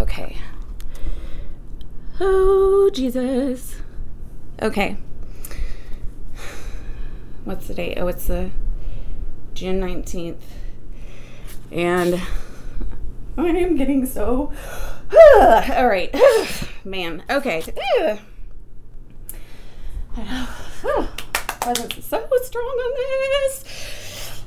okay. Oh, Jesus. Okay. What's the date? Oh, it's the June 19th. And I am getting so. All right. Man. Okay. I wasn't so strong on this.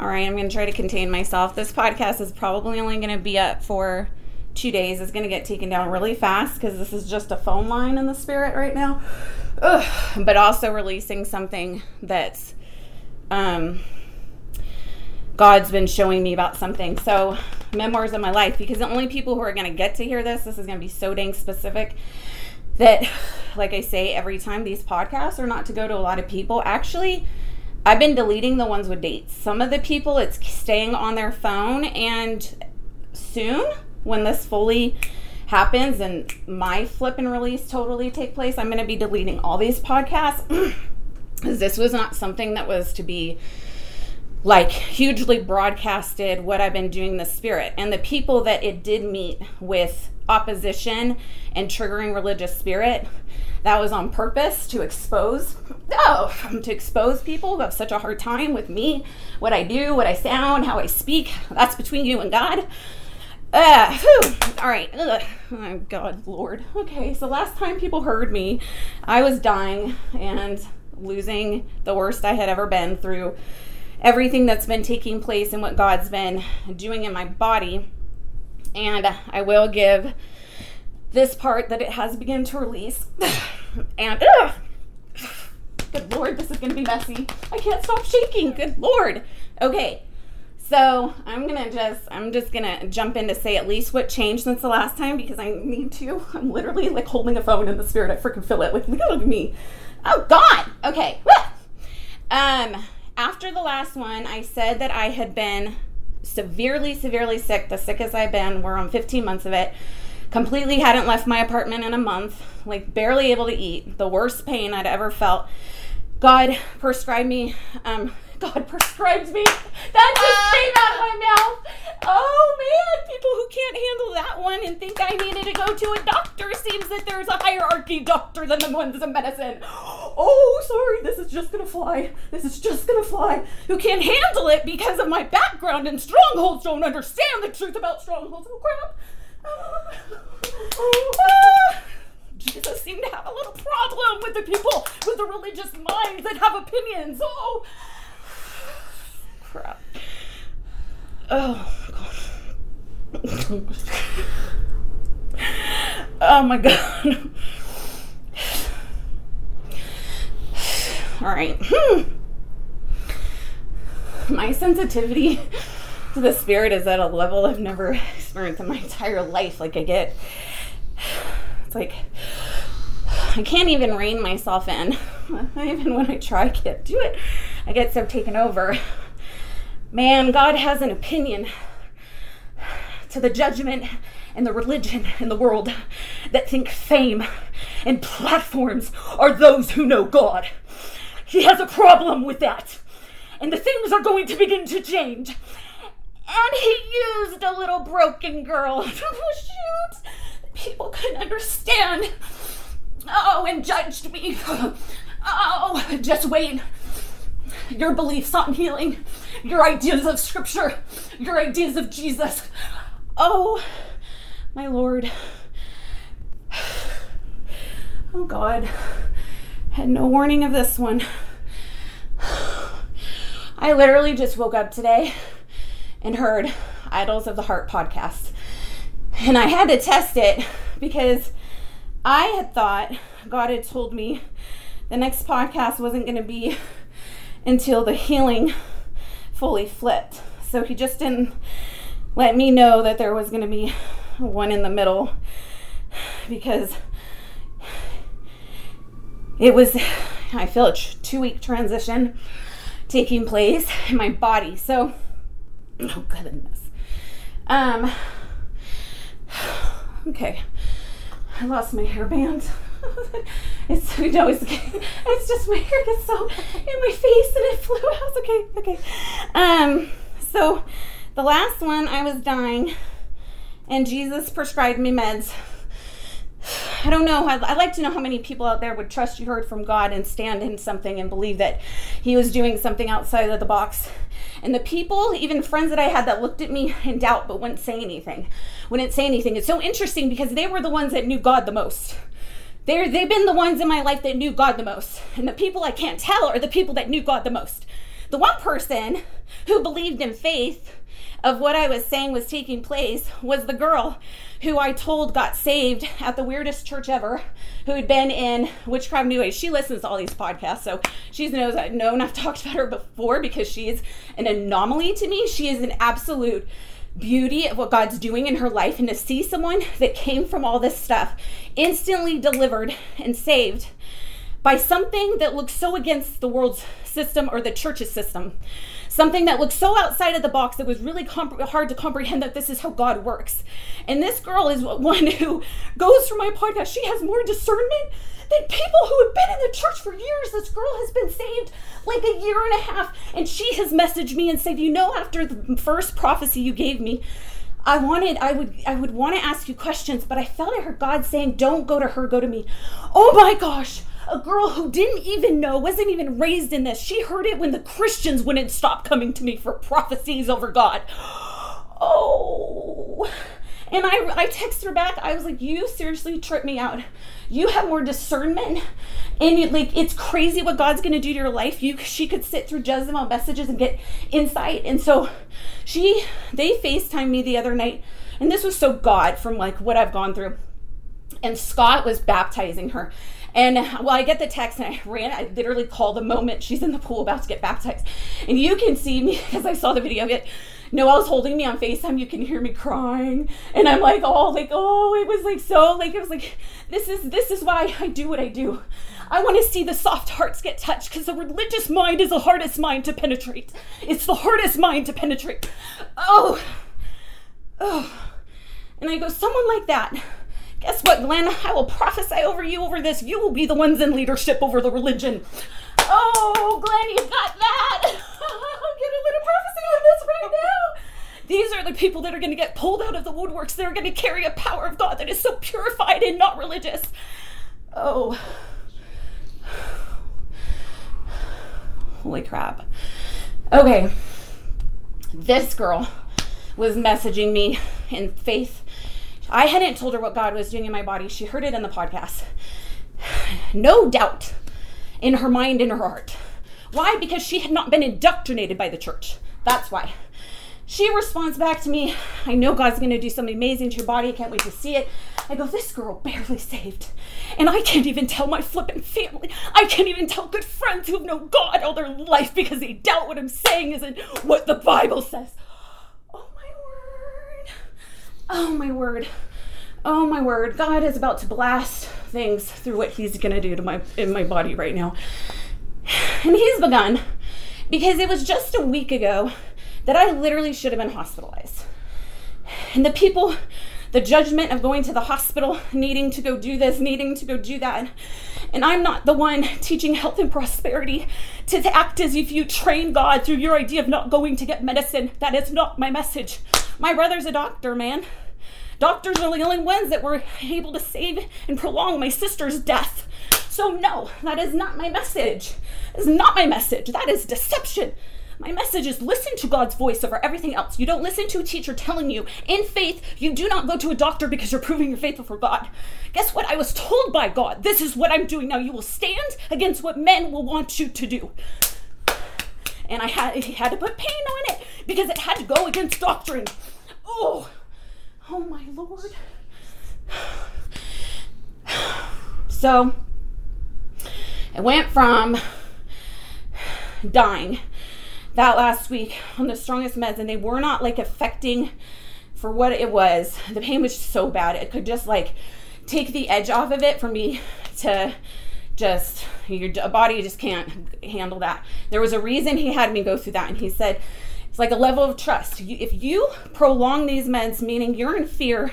All right. I'm going to try to contain myself. This podcast is probably only going to be up for two days. is going to get taken down really fast because this is just a phone line in the spirit right now. Ugh. But also releasing something that's. Um, God's been showing me about something. So, memoirs of my life, because the only people who are going to get to hear this, this is going to be so dang specific that, like I say every time, these podcasts are not to go to a lot of people. Actually, I've been deleting the ones with dates. Some of the people, it's staying on their phone, and soon, when this fully happens and my flip and release totally take place, I'm going to be deleting all these podcasts. Because this was not something that was to be like hugely broadcasted what I've been doing the spirit. And the people that it did meet with opposition and triggering religious spirit, that was on purpose to expose oh, to expose people who have such a hard time with me, what I do, what I sound, how I speak. That's between you and God. Uh, all right. Ugh. Oh, God, Lord. Okay, so last time people heard me, I was dying and losing the worst I had ever been through everything that's been taking place and what God's been doing in my body. And I will give this part that it has begun to release. and ugh, good lord, this is going to be messy. I can't stop shaking. Good lord. Okay. So I'm gonna just I'm just gonna jump in to say at least what changed since the last time because I need to. I'm literally like holding a phone in the spirit. I freaking feel it. Like look at me. Oh God. Okay. Um after the last one, I said that I had been severely, severely sick, the sickest I've been. We're on 15 months of it. Completely hadn't left my apartment in a month, like barely able to eat, the worst pain I'd ever felt. God prescribed me um, God prescribes me. That just uh, came out of my mouth. Oh man, people who can't handle that one and think I needed to go to a doctor seems that there's a hierarchy doctor than the ones in medicine. Oh, sorry, this is just gonna fly. This is just gonna fly. Who can't handle it because of my background and strongholds don't understand the truth about strongholds. Oh crap. Ah. Jesus seemed to have a little problem with the people with the religious minds that have opinions. Oh, crap. Oh, God. oh my God. All right. Hmm. My sensitivity to the spirit is at a level I've never experienced in my entire life. Like, I get, it's like, I can't even rein myself in. Even when I try, can't do it. I get so taken over. Man, God has an opinion to the judgment and the religion in the world that think fame and platforms are those who know God. He has a problem with that. And the things are going to begin to change. And he used a little broken girl to shoot. People couldn't understand. Oh, and judged me. Oh, just wait your beliefs on healing, your ideas of scripture, your ideas of Jesus. Oh, my Lord. Oh, God. Had no warning of this one. I literally just woke up today and heard Idols of the Heart podcast. And I had to test it because I had thought God had told me the next podcast wasn't going to be until the healing fully flipped. So he just didn't let me know that there was going to be one in the middle because it was, I feel a two week transition taking place in my body. So, oh goodness. Um, okay. I lost my hairband. it's you know it's it's just my hair gets so in my face and it flew out. Okay, okay. Um, so the last one I was dying, and Jesus prescribed me meds. I don't know. I'd, I'd, like to know how many people out there would trust you heard from God and stand in something and believe that He was doing something outside of the box. And the people, even friends that I had that looked at me in doubt but wouldn't say anything, wouldn't say anything. It's so interesting because they were the ones that knew God the most. They're, they've been the ones in my life that knew God the most. And the people I can't tell are the people that knew God the most. The one person who believed in faith of what I was saying was taking place was the girl who I told got saved at the weirdest church ever, who had been in Witchcraft New Age. She listens to all these podcasts, so she knows I know and I've talked about her before because she is an anomaly to me. She is an absolute beauty of what God's doing in her life and to see someone that came from all this stuff instantly delivered and saved by something that looks so against the world's system or the church's system. Something that looked so outside of the box that was really comp- hard to comprehend that this is how God works. And this girl is one who goes through my podcast. She has more discernment than people who have been in the church for years. This girl has been saved like a year and a half, and she has messaged me and said, "You know, after the first prophecy you gave me." I wanted, I would, I would want to ask you questions, but I felt I heard God saying, "Don't go to her, go to me." Oh my gosh! A girl who didn't even know, wasn't even raised in this. She heard it when the Christians wouldn't stop coming to me for prophecies over God. Oh. And I, I texted her back. I was like, "You seriously tripped me out. You have more discernment, and like it's crazy what God's gonna do to your life. You, she could sit through Jezebel messages and get insight. And so, she, they Facetime me the other night, and this was so God from like what I've gone through. And Scott was baptizing her, and well, I get the text and I ran, I literally called the moment she's in the pool about to get baptized. And you can see me because I saw the video of it. Noelle's holding me on FaceTime. You can hear me crying. And I'm like, oh, like, oh, it was like so, like, it was like, this is, this is why I do what I do. I want to see the soft hearts get touched because the religious mind is the hardest mind to penetrate. It's the hardest mind to penetrate. Oh, oh. And I go, someone like that Guess what, Glenn? I will prophesy over you over this. You will be the ones in leadership over the religion. Oh, Glenn, you've got that. Getting a little prophecy on this right now. These are the people that are going to get pulled out of the woodworks. They're going to carry a power of God that is so purified and not religious. Oh. Holy crap. Okay. This girl was messaging me in faith I hadn't told her what God was doing in my body. She heard it in the podcast. No doubt in her mind and her heart. Why? Because she had not been indoctrinated by the church. That's why. She responds back to me, I know God's going to do something amazing to your body. I can't wait to see it. I go, This girl barely saved. And I can't even tell my flippin' family. I can't even tell good friends who have known God all their life because they doubt what I'm saying isn't what the Bible says. Oh my word. Oh my word. God is about to blast things through what he's going to do to my in my body right now. And he's begun because it was just a week ago that I literally should have been hospitalized. And the people the judgment of going to the hospital, needing to go do this, needing to go do that. And I'm not the one teaching health and prosperity to act as if you train God through your idea of not going to get medicine. That is not my message. My brother's a doctor, man. Doctors are the only ones that were able to save and prolong my sister's death. So, no, that is not my message. Is not my message. That is deception. My message is listen to God's voice over everything else. You don't listen to a teacher telling you in faith, you do not go to a doctor because you're proving you're faithful for God. Guess what? I was told by God, this is what I'm doing now. You will stand against what men will want you to do. And I had, had to put pain on it because it had to go against doctrine. Oh, oh my Lord. So, it went from dying that last week on the strongest meds, and they were not like affecting for what it was. The pain was so bad, it could just like take the edge off of it for me to just your body just can't handle that. There was a reason he had me go through that, and he said it's like a level of trust. if you prolong these meds, meaning you're in fear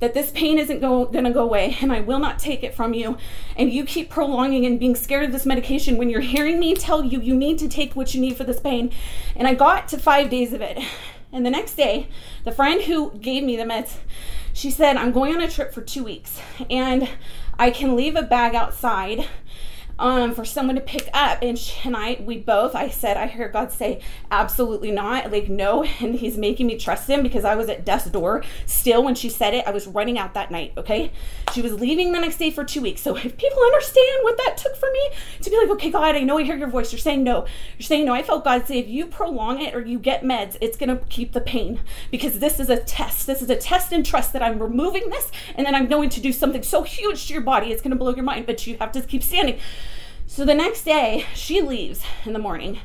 that this pain isn't going to go away and I will not take it from you. And you keep prolonging and being scared of this medication when you're hearing me tell you you need to take what you need for this pain. And I got to five days of it. And the next day, the friend who gave me the meds, she said, I'm going on a trip for two weeks and I can leave a bag outside um, for someone to pick up. And, I, we both, I said, I heard God say, absolutely not. Like, no. And he's making me trust him because I was at death's door. Still, when she said it, I was running out that night. Okay. She was leaving the next day for two weeks. So if people understand what that took for me to be like, okay, God, I know I hear your voice. You're saying no. You're saying no. I felt God say, if you prolong it or you get meds, it's going to keep the pain because this is a test. This is a test and trust that I'm removing this and then I'm going to do something so huge to your body. It's going to blow your mind, but you have to keep standing. So the next day, she leaves in the morning.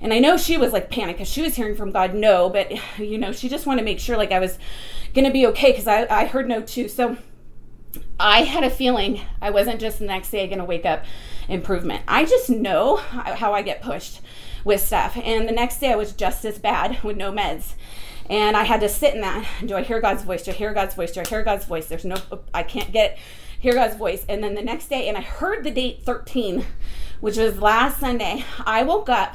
And I know she was like panicked because she was hearing from God no, but you know, she just wanted to make sure like I was gonna be okay because I, I heard no too. So I had a feeling I wasn't just the next day gonna wake up improvement. I just know how I get pushed with stuff. And the next day I was just as bad with no meds. And I had to sit in that. Do I hear God's voice? Do I hear God's voice? Do I hear God's voice? There's no, I can't get hear God's voice. And then the next day, and I heard the date 13, which was last Sunday, I woke up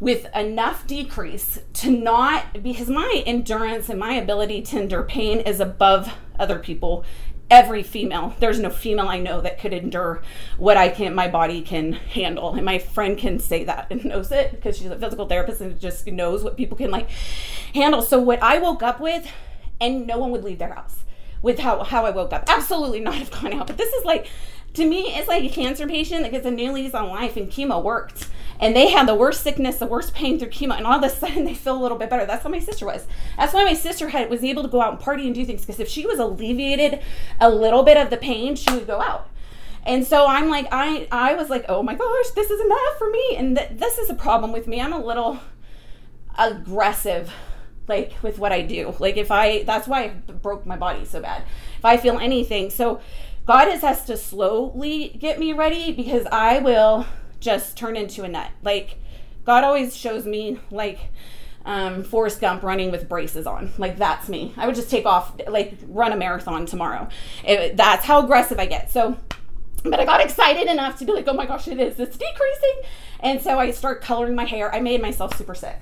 with enough decrease to not, because my endurance and my ability to endure pain is above other people. Every female, there's no female I know that could endure what I can, my body can handle. And my friend can say that and knows it because she's a physical therapist and just knows what people can like handle. So, what I woke up with, and no one would leave their house with how, how I woke up. Absolutely not have gone out. But this is like, to me, it's like a cancer patient that gets a new lease on life and chemo worked. And they had the worst sickness, the worst pain through chemo, and all of a sudden they feel a little bit better. That's how my sister was. That's why my sister had was able to go out and party and do things. Because if she was alleviated a little bit of the pain, she would go out. And so I'm like, I I was like, oh my gosh, this is enough for me. And th- this is a problem with me. I'm a little aggressive like with what I do. Like if I that's why I broke my body so bad. If I feel anything. So God has, has to slowly get me ready because I will just turn into a nut. Like God always shows me like um, Forrest Gump running with braces on. Like that's me. I would just take off, like run a marathon tomorrow. It, that's how aggressive I get. So, but I got excited enough to be like, oh my gosh, it is. It's decreasing. And so I start coloring my hair. I made myself super sick.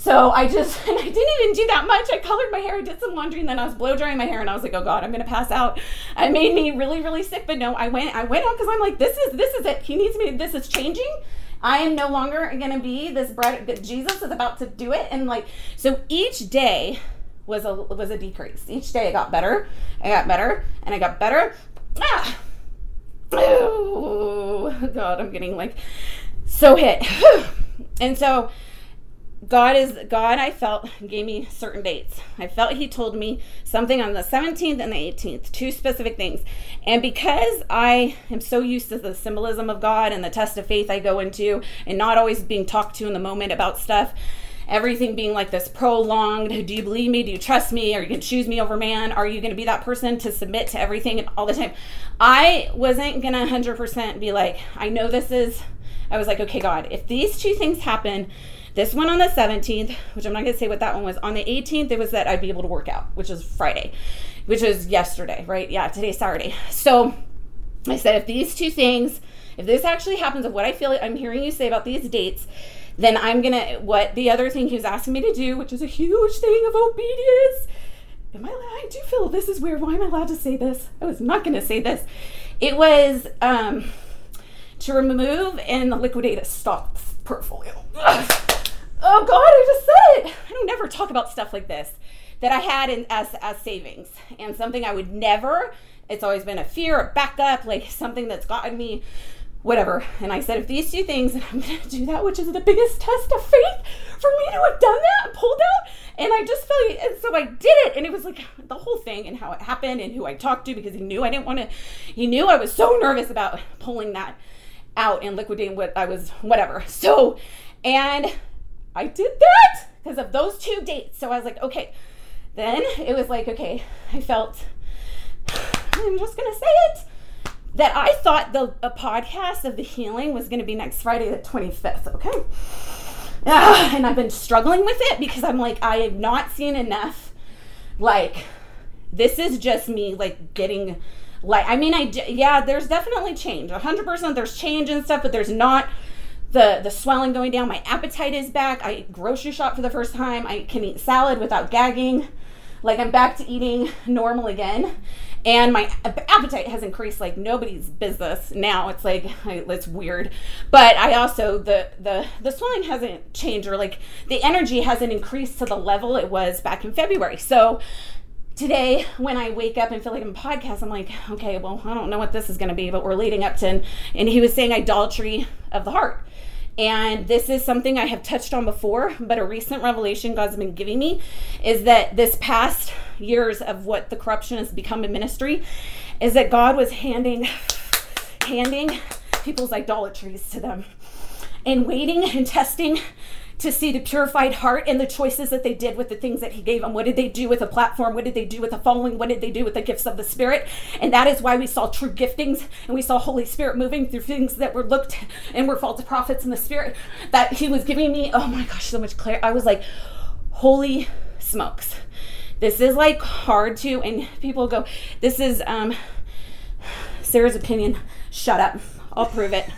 So I just, and I didn't even do that much. I colored my hair, I did some laundry, and then I was blow drying my hair, and I was like, oh God, I'm gonna pass out. It made me really, really sick. But no, I went, I went out because I'm like, this is, this is it. He needs me. This is changing. I am no longer gonna be this bread. Jesus is about to do it, and like, so each day was a was a decrease. Each day I got better. I got better, and I got better. Ah. Oh God, I'm getting like so hit. and so God is God I felt gave me certain dates. I felt he told me something on the 17th and the 18th, two specific things. And because I am so used to the symbolism of God and the test of faith I go into and not always being talked to in the moment about stuff, everything being like this prolonged, do you believe me? Do you trust me? Are you going to choose me over man? Are you going to be that person to submit to everything all the time? I wasn't going to 100% be like, I know this is I was like, okay, God, if these two things happen, this one on the 17th, which I'm not going to say what that one was. On the 18th, it was that I'd be able to work out, which is Friday, which was yesterday, right? Yeah, today's Saturday. So I said, if these two things, if this actually happens, of what I feel like I'm hearing you say about these dates, then I'm going to, what the other thing he was asking me to do, which is a huge thing of obedience. Am I? I do feel this is weird. Why am I allowed to say this? I was not going to say this. It was um, to remove and liquidate a stock portfolio. Oh God, I just said it. I don't never talk about stuff like this that I had in, as as savings and something I would never. It's always been a fear, a backup, like something that's gotten me whatever. And I said, if these two things, and I'm going to do that, which is the biggest test of faith for me to have done that and pulled out. And I just felt, and so I did it. And it was like the whole thing and how it happened and who I talked to because he knew I didn't want to, he knew I was so nervous about pulling that out and liquidating what I was, whatever. So, and I did that because of those two dates. So I was like, okay. Then it was like, okay, I felt, I'm just going to say it, that I thought the a podcast of the healing was going to be next Friday, the 25th. Okay. Ah, and I've been struggling with it because I'm like, I have not seen enough. Like, this is just me, like, getting, like, I mean, I, yeah, there's definitely change. 100% there's change and stuff, but there's not the the swelling going down. My appetite is back. I grocery shop for the first time. I can eat salad without gagging. Like I'm back to eating normal again. And my appetite has increased like nobody's business. Now it's like it's weird, but I also the the the swelling hasn't changed or like the energy hasn't increased to the level it was back in February. So today when I wake up and feel like I'm podcast, I'm like, okay, well, I don't know what this is going to be, but we're leading up to, and, and he was saying idolatry of the heart. And this is something I have touched on before, but a recent revelation God's been giving me is that this past years of what the corruption has become in ministry is that God was handing handing people's idolatries to them and waiting and testing to see the purified heart and the choices that they did with the things that he gave them. What did they do with a platform? What did they do with a following? What did they do with the gifts of the Spirit? And that is why we saw true giftings and we saw Holy Spirit moving through things that were looked and were false prophets in the Spirit that he was giving me. Oh my gosh, so much clarity. I was like, holy smokes. This is like hard to, and people go, this is um, Sarah's opinion. Shut up. I'll prove it.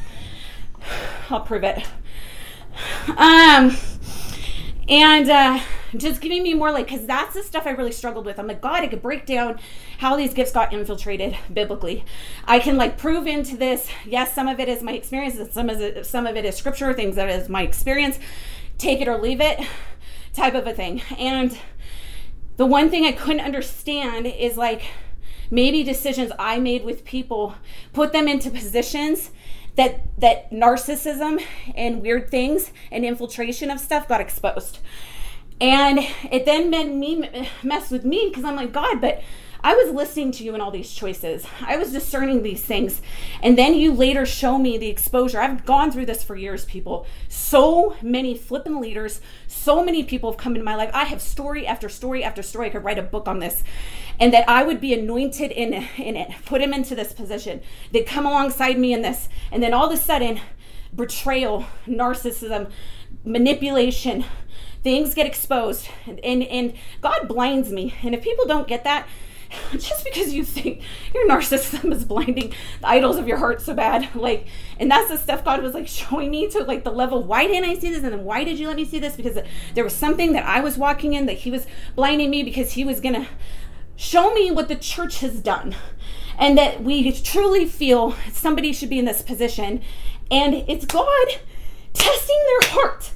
I'll prove it. Um, and uh, just giving me more like, because that's the stuff I really struggled with. I'm like, God, I could break down how these gifts got infiltrated biblically. I can like prove into this. Yes, some of it is my experience, some of it, some of it is scripture, things that is my experience. Take it or leave it, type of a thing. And the one thing I couldn't understand is like maybe decisions I made with people put them into positions that that narcissism and weird things and infiltration of stuff got exposed. And it then made me mess with me because i'm like god but I was listening to you in all these choices. I was discerning these things. And then you later show me the exposure. I've gone through this for years, people. So many flipping leaders, so many people have come into my life. I have story after story after story. I could write a book on this. And that I would be anointed in, in it, put him into this position. They'd come alongside me in this. And then all of a sudden, betrayal, narcissism, manipulation, things get exposed and, and god blinds me and if people don't get that just because you think your narcissism is blinding the idols of your heart so bad like and that's the stuff god was like showing me to like the level why didn't i see this? And then why did you let me see this? Because there was something that i was walking in that he was blinding me because he was gonna show me what the church has done. And that we truly feel somebody should be in this position. And it's god testing their heart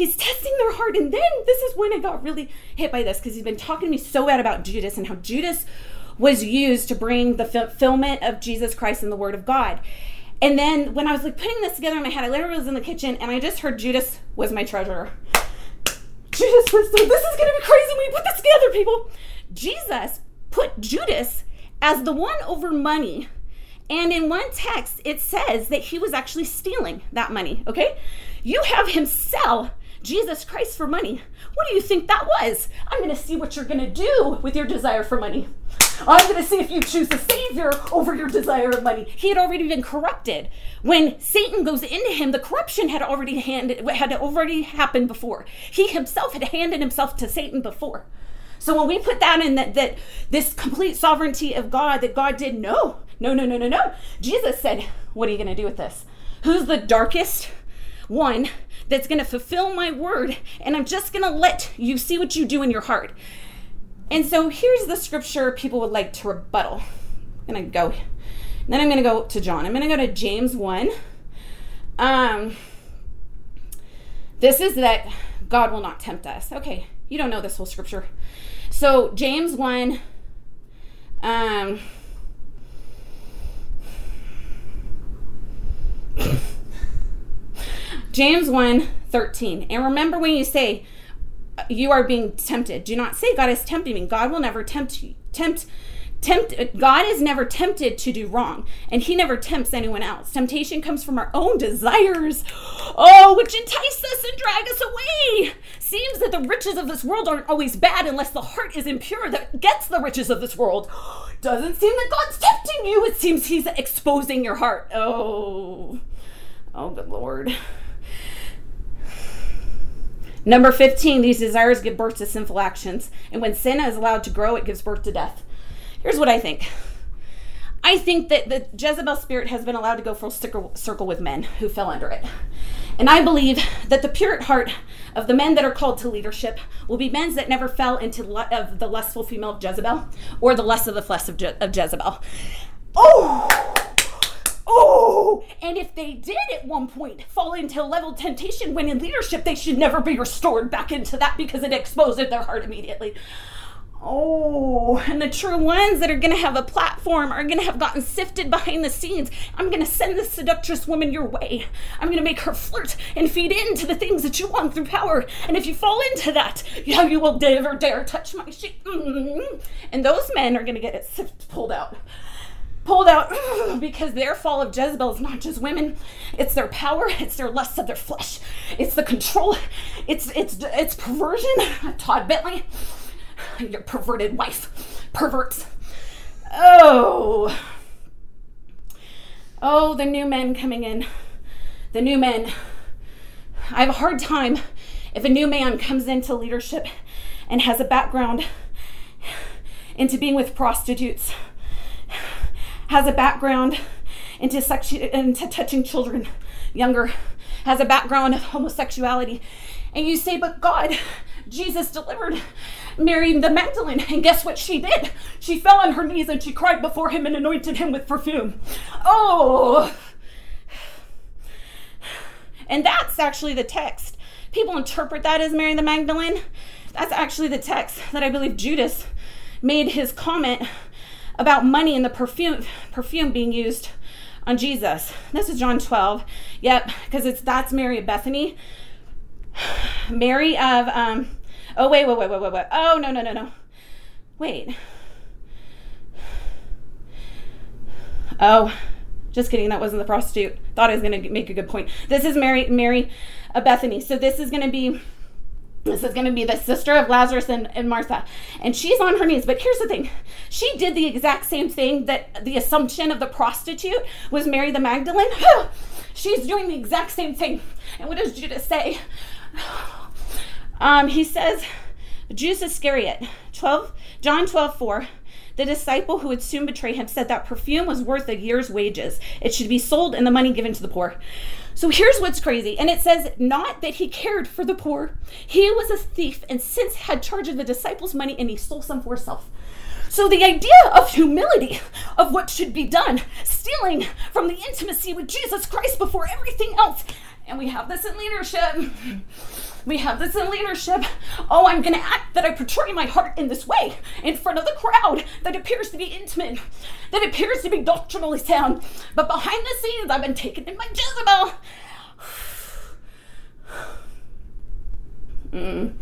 he's testing their heart. And then this is when I got really hit by this because he's been talking to me so bad about Judas and how Judas was used to bring the fulfillment of Jesus Christ and the Word of God. And then when I was like putting this together in my head, I literally was in the kitchen and I just heard Judas was my treasurer. Judas was this is gonna be crazy when we put this together, people. Jesus put Judas as the one over money. And in one text, it says that he was actually stealing that money, okay? You have him sell Jesus Christ for money. What do you think that was? I'm going to see what you're going to do with your desire for money. I'm going to see if you choose the Savior over your desire of money. He had already been corrupted. When Satan goes into him, the corruption had already had already happened before. He himself had handed himself to Satan before. So when we put that in that, that this complete sovereignty of God, that God did no, no, no, no, no, no. Jesus said, What are you going to do with this? Who's the darkest one that's going to fulfill my word, and I'm just going to let you see what you do in your heart. And so here's the scripture people would like to rebuttal. I'm going to go. Then I'm going to go to John. I'm going to go to James 1. Um, this is that God will not tempt us. Okay, you don't know this whole scripture. So, James 1. Um, James 1 13. And remember when you say uh, you are being tempted, do not say God is tempting me. God will never tempt you. Tempt tempt uh, God is never tempted to do wrong, and he never tempts anyone else. Temptation comes from our own desires, oh, which entice us and drag us away. Seems that the riches of this world aren't always bad unless the heart is impure that gets the riches of this world. Doesn't seem that God's tempting you. It seems he's exposing your heart. Oh. Oh, good Lord. Number 15, these desires give birth to sinful actions. And when sin is allowed to grow, it gives birth to death. Here's what I think I think that the Jezebel spirit has been allowed to go full circle with men who fell under it. And I believe that the pure at heart of the men that are called to leadership will be men that never fell into of the lustful female of Jezebel or the lust of the flesh of, Je- of Jezebel. Oh! Oh, and if they did at one point fall into level temptation when in leadership, they should never be restored back into that because it exposes their heart immediately. Oh, and the true ones that are going to have a platform are going to have gotten sifted behind the scenes. I'm going to send this seductress woman your way. I'm going to make her flirt and feed into the things that you want through power. And if you fall into that, yeah, you will never dare touch my sheep. Mm-hmm. And those men are going to get it sifted, pulled out. Pulled out because their fall of Jezebel is not just women; it's their power, it's their lust of their flesh, it's the control, it's it's it's perversion. Todd Bentley, your perverted wife, perverts. Oh, oh, the new men coming in, the new men. I have a hard time if a new man comes into leadership and has a background into being with prostitutes, has a background into into touching children, younger, has a background of homosexuality, and you say, "But God, Jesus delivered Mary the Magdalene. And guess what she did? She fell on her knees and she cried before him and anointed him with perfume. Oh! And that's actually the text. People interpret that as Mary the Magdalene. That's actually the text that I believe Judas made his comment about money and the perfume perfume being used on Jesus. This is John 12. Yep, because it's that's Mary of Bethany. Mary of um oh wait, wait, wait, wait, wait, wait. Oh no, no, no, no. Wait. Oh, just kidding. That wasn't the prostitute. Thought I was to make a good point. This is Mary, Mary of Bethany. So this is to be this is going to be the sister of Lazarus and, and Martha. And she's on her knees. But here's the thing she did the exact same thing that the assumption of the prostitute was Mary the Magdalene. she's doing the exact same thing. And what does Judas say? Um, he says, Judas Iscariot, 12, John 12, 4. The disciple who would soon betray him said that perfume was worth a year's wages. It should be sold and the money given to the poor. So here's what's crazy. And it says, not that he cared for the poor. He was a thief and since had charge of the disciples' money and he stole some for himself. So the idea of humility, of what should be done, stealing from the intimacy with Jesus Christ before everything else, and we have this in leadership. We have this in leadership. Oh, I'm going to act that I portray my heart in this way in front of the crowd that appears to be intimate, that appears to be doctrinally sound. But behind the scenes, I've been taken in by Jezebel. Mm.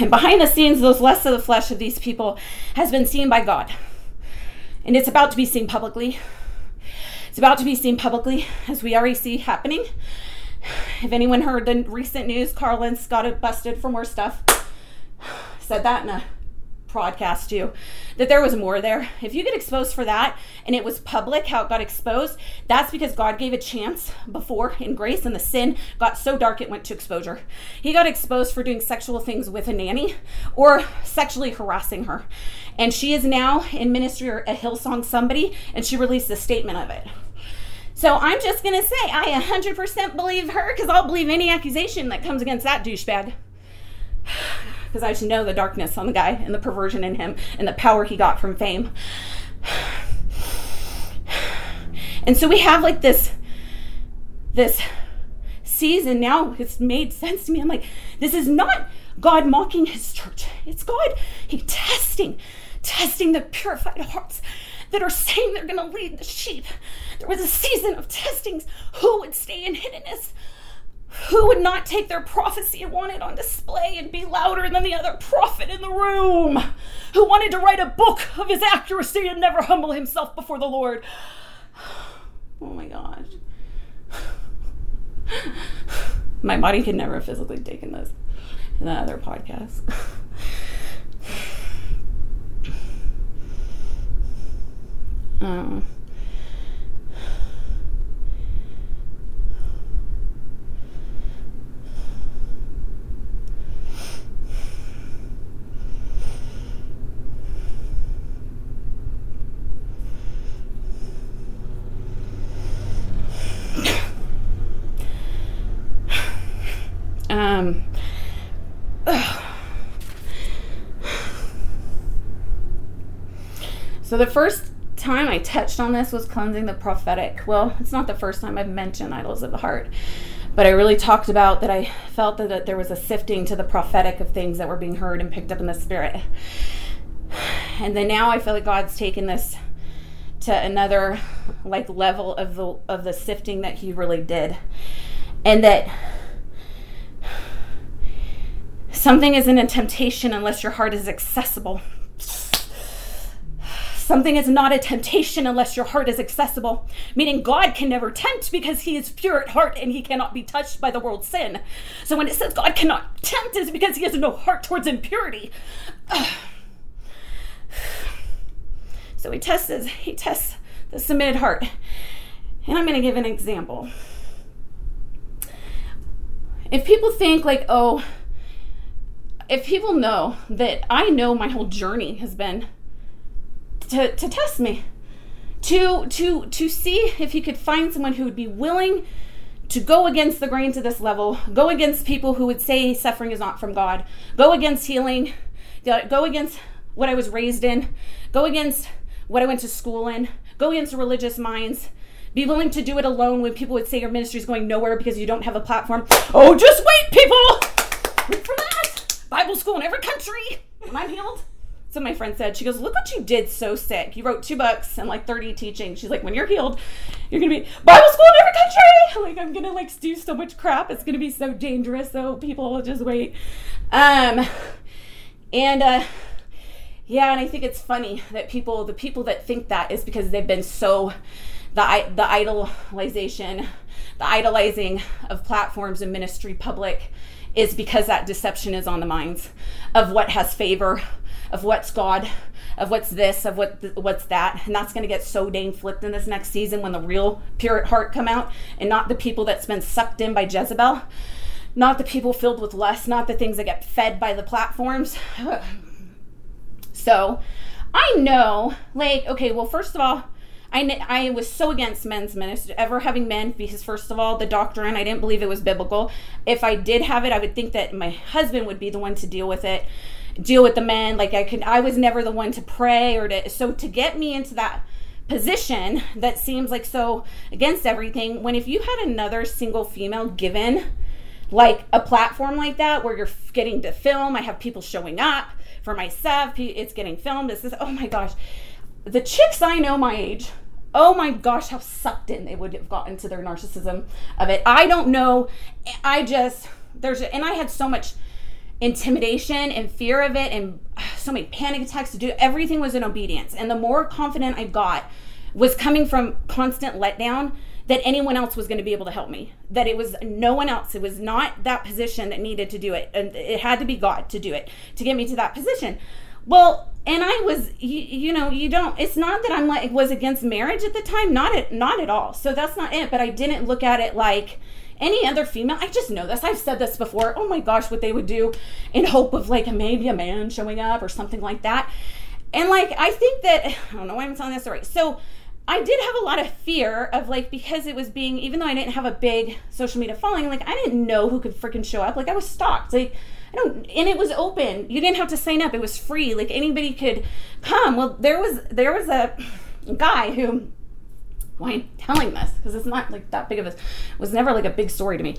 And behind the scenes, those lusts of the flesh of these people has been seen by God. And it's about to be seen publicly. It's about to be seen publicly, as we already see happening. If anyone heard the recent news, Carl Lentz got it busted for more stuff. Said that in a uh, podcast too, that there was more there. If you get exposed for that and it was public how it got exposed, that's because God gave a chance before in grace and the sin got so dark it went to exposure. He got exposed for doing sexual things with a nanny or sexually harassing her. And she is now in ministry or a Hillsong somebody and she released a statement of it. So I'm just going to say I 100% believe her because I'll believe any accusation that comes against that douchebag because I just know the darkness on the guy and the perversion in him and the power he got from fame. And so we have like this this season now it's made sense to me. I'm like, this is not God mocking his church. It's God he testing, testing the purified hearts that are saying they're gonna lead the sheep. There was a season of testings. Who would stay in hiddenness? Who would not take their prophecy and want it on display and be louder than the other prophet in the room? Who wanted to write a book of his accuracy and never humble himself before the Lord? Oh my gosh. My body could never have physically taken this in that other podcast. um, Um, so the first time I touched on this was cleansing the prophetic. Well, it's not the first time I've mentioned idols of the heart, but I really talked about that I felt that, that there was a sifting to the prophetic of things that were being heard and picked up in the spirit. And then now I feel like God's taken this to another like level of the of the sifting that he really did. And that something isn't a temptation unless your heart is accessible. Something is not a temptation unless your heart is accessible, meaning God can never tempt because he is pure at heart and he cannot be touched by the world's sin. So when it says God cannot tempt, it's because he has no heart towards impurity. So he tests he tests the submitted heart. And I'm going to give an example. If people think like, oh, if people know that I know my whole journey has been to, to test me, to to to see if he could find someone who would be willing to go against the grain to this level, go against people who would say suffering is not from God, go against healing, go against what I was raised in, go against what I went to school in, go against religious minds, be willing to do it alone when people would say your ministry is going nowhere because you don't have a platform. Oh, just wait, people! Wait for that! Bible school in every country! Am I healed? So my friend said, she goes, look what you did so sick. You wrote two books and like 30 teachings. She's like, when you're healed, you're gonna be Bible school in every country. Like I'm gonna like do so much crap. It's gonna be so dangerous. So people will just wait. Um, and uh, yeah, and I think it's funny that people, the people that think that is because they've been so, the, the idolization, the idolizing of platforms and ministry public is because that deception is on the minds of what has favor, of what's God, of what's this, of what what's that, and that's going to get so dang flipped in this next season when the real pure at heart come out, and not the people that's been sucked in by Jezebel, not the people filled with lust, not the things that get fed by the platforms. So I know, like, okay, well, first of all, I, I was so against men's ministry, ever having men, because first of all, the doctrine, I didn't believe it was biblical. If I did have it, I would think that my husband would be the one to deal with it, deal with the men. Like I could, I was never the one to pray or to, so to get me into that position that seems like so against everything, when if you had another single female given like a platform like that where you're getting to film, I have people showing up, for myself. It's getting filmed. This is, oh my gosh. The chicks I know my age, oh my gosh, how sucked in they would have gotten to their narcissism of it. I don't know. I just, there's, and I had so much intimidation and fear of it and so many panic attacks to do everything was in obedience and the more confident i got was coming from constant letdown that anyone else was going to be able to help me. That it was no one else. It was not that position that needed to do it. And it had to be God to do it, to get me to that position. Well, and I was, you, you know, you don't, it's not that I'm like, was against marriage at the time. Not at, not at all. So that's not it. But I didn't look at it like, any other female i just know this i've said this before oh my gosh what they would do in hope of like maybe a man showing up or something like that and like i think that i don't know why i'm telling this story so I did have a lot of fear of like because it was being even though I didn't have a big social media following, like I didn't know who could freaking show up. Like I was stalked. Like I don't and it was open. You didn't have to sign up. It was free. Like anybody could come. Well, there was there was a guy who why I'm telling this because it's not like that big of a was never like a big story to me.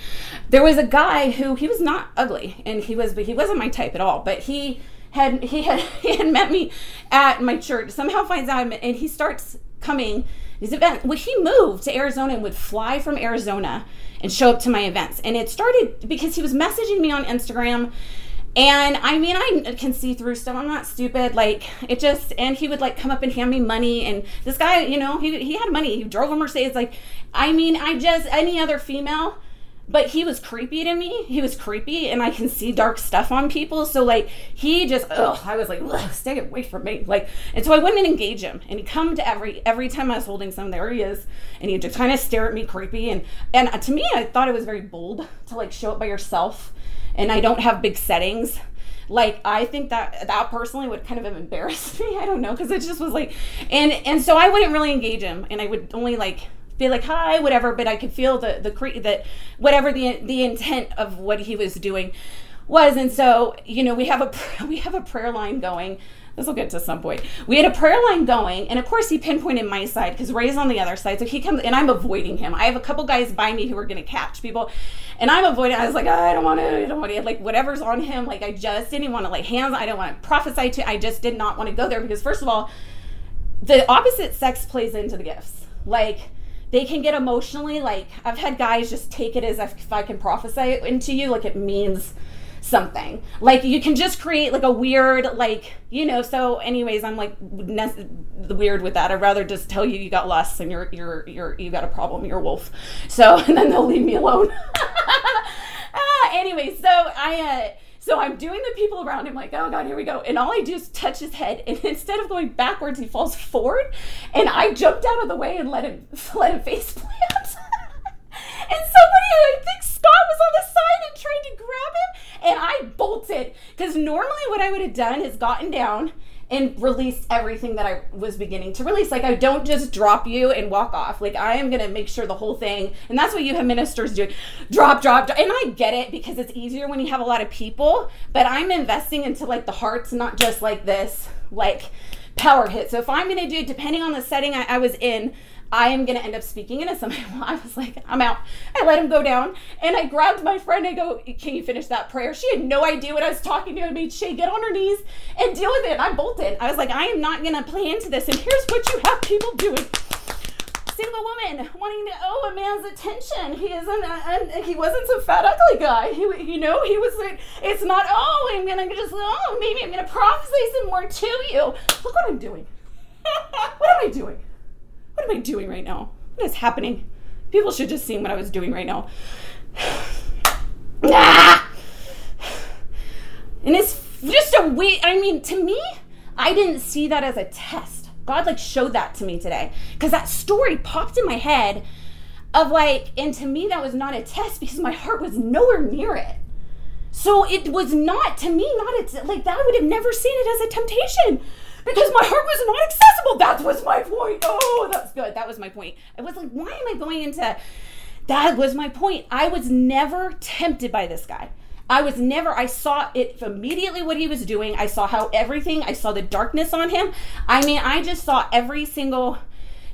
There was a guy who he was not ugly and he was but he wasn't my type at all. But he had he had he had met me at my church. Somehow finds out and he starts coming these events. Well, he moved to Arizona and would fly from Arizona and show up to my events. And it started because he was messaging me on Instagram. And I mean, I can see through stuff. I'm not stupid. Like, it just, and he would like come up and hand me money. And this guy, you know, he, he had money. He drove a Mercedes. Like, I mean, I just, any other female but he was creepy to me. He was creepy, and I can see dark stuff on people. So like he just, ugh, I was like, stay away from me. Like, and so I wouldn't engage him. And he'd come to every every time I was holding some, there he is, and he'd just kind of stare at me creepy. And and to me, I thought it was very bold to like show up by yourself, and I don't have big settings like i think that that personally would kind of have embarrassed me i don't know because it just was like and and so i wouldn't really engage him and i would only like be like hi whatever but i could feel the the cre- that whatever the the intent of what he was doing was and so you know we have a we have a prayer line going this will get to some point. We had a prayer line going, and of course he pinpointed my side because Ray's on the other side. So he comes, and I'm avoiding him. I have a couple guys by me who are going to catch people, and I'm avoiding. I was like, oh, I don't want to, I don't want to, like whatever's on him. Like I just didn't want to lay hands. I don't want to prophesy to. I just did not want to go there because first of all, the opposite sex plays into the gifts. Like they can get emotionally like I've had guys just take it as if I can prophesy into you, like it means something. Like you can just create like a weird like you know. So, anyways, I'm like ne- weird with that. I'd rather just tell you you got lust and you're you're you're you got a problem. You're a wolf. So and then they'll leave me alone. ah, anyway, so I. Uh, so I'm doing the people around him like, oh god, here we go. And all I do is touch his head, and instead of going backwards, he falls forward, and I jumped out of the way and let him let him face plant. and somebody, I think Scott was on the side and trying to grab him, and I bolted because normally what I would have done is gotten down and release everything that I was beginning to release. Like I don't just drop you and walk off. Like I am gonna make sure the whole thing, and that's what you have ministers doing. Drop, drop, drop. And I get it because it's easier when you have a lot of people. But I'm investing into like the hearts, not just like this, like power hit. So if I'm gonna do, depending on the setting I, I was in, I am going to end up speaking. Well, I was like, I'm out. I let him go down and I grabbed my friend. I go, Can you finish that prayer? She had no idea what I was talking to. I made Shay get on her knees and deal with it. I bolted. I was like, I am not going to play into this. And here's what you have people doing single woman wanting to owe a man's attention. He isn't, and he wasn't some fat ugly guy. He, you know, he was like, it's not. Oh, I'm gonna just, oh, maybe I'm gonna prophesy some more to you. Look what I'm doing. what am I doing? What am I doing right now? What is happening? People should just see what I was doing right now. ah! And it's just a way, I mean, to me, I didn't see that as a test. God like showed that to me today. Because that story popped in my head of like, and to me that was not a test because my heart was nowhere near it. So it was not to me not a like that I would have never seen it as a temptation because my heart was not accessible. That was my point. Oh, that's good. That was my point. I was like, why am I going into that was my point. I was never tempted by this guy. I was never, I saw it immediately what he was doing. I saw how everything, I saw the darkness on him. I mean, I just saw every single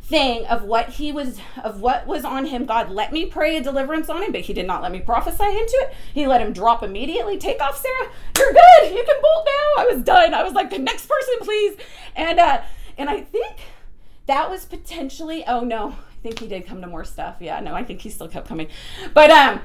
thing of what he was of what was on him. God let me pray a deliverance on him but he did not let me prophesy into it. He let him drop immediately. Take off sarah. You're good. You can bolt now. I was done. I was like the next person please. And uh and i think that was potentially oh no. I think he did come to more stuff. Yeah no i think he still kept coming. But um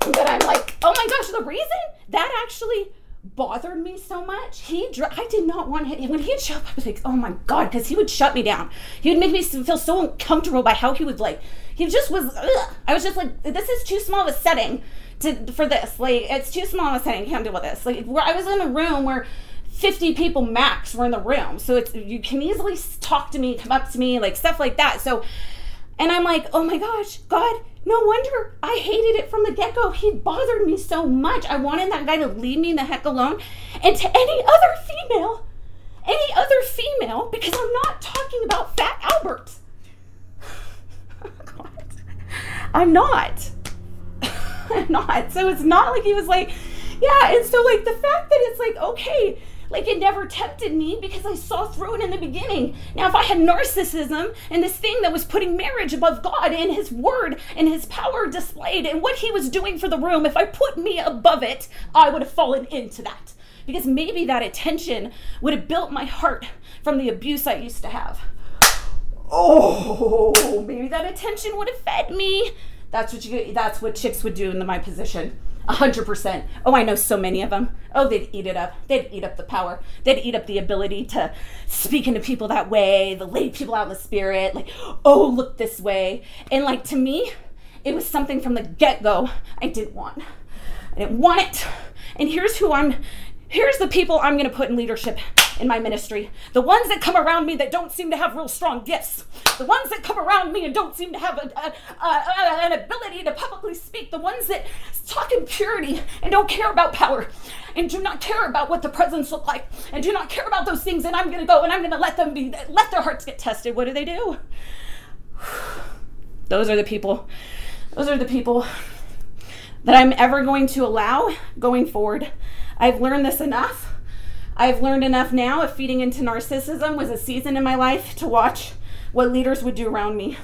but i'm like oh my gosh the reason that actually bothered me so much. He, I did not want him. When he'd show up, I was like, oh my god, because he would shut me down. He would make me feel so uncomfortable by how he would like. He just was. Ugh. I was just like, this is too small of a setting to for this. Like, it's too small of a setting. Can't deal with this. Like, where I was in a room where. 50 people max were in the room. So it's you can easily talk to me, come up to me, like stuff like that. So and I'm like, "Oh my gosh, God, no wonder I hated it from the get go. He bothered me so much. I wanted that guy to leave me the heck alone. And to any other female, any other female, because I'm not talking about Fat Albert. I'm not. I'm not. So it's not like he was like, yeah. And so, like, the fact that it's like, okay, like it never tempted me because I saw through it in the beginning. Now, if I had narcissism and this thing that was putting marriage above God and His word and His power displayed and what He was doing for the room, if I put me above it, I would have fallen into that. Because maybe that attention would have built my heart from the abuse I used to have. Oh, maybe that attention would have fed me. That's what you. That's what chicks would do in my position. Hundred percent. Oh, I know so many of them. Oh, they'd eat it up. They'd eat up the power. They'd eat up the ability to speak into people that way, the lay people out in the spirit. Like, oh, look this way. And like to me, it was something from the get go I didn't want. I didn't want it. And here's who I'm. Here's the people I'm to put in leadership in my ministry. The ones that come around me that don't seem to have real strong gifts. The ones that come around me and don't seem to have a, a, a, an ability to publicly speak. The ones that talk in purity and don't care about power and do not care about what the presence look like and do not care about those things. And I'm going to go and I'm going to let them be, let their hearts get tested. What do they do? Those are the people. Those are the people that I'm ever going to allow going forward. I've learned this enough. I've learned enough now if feeding into narcissism was a season in my life to watch what leaders would do around me.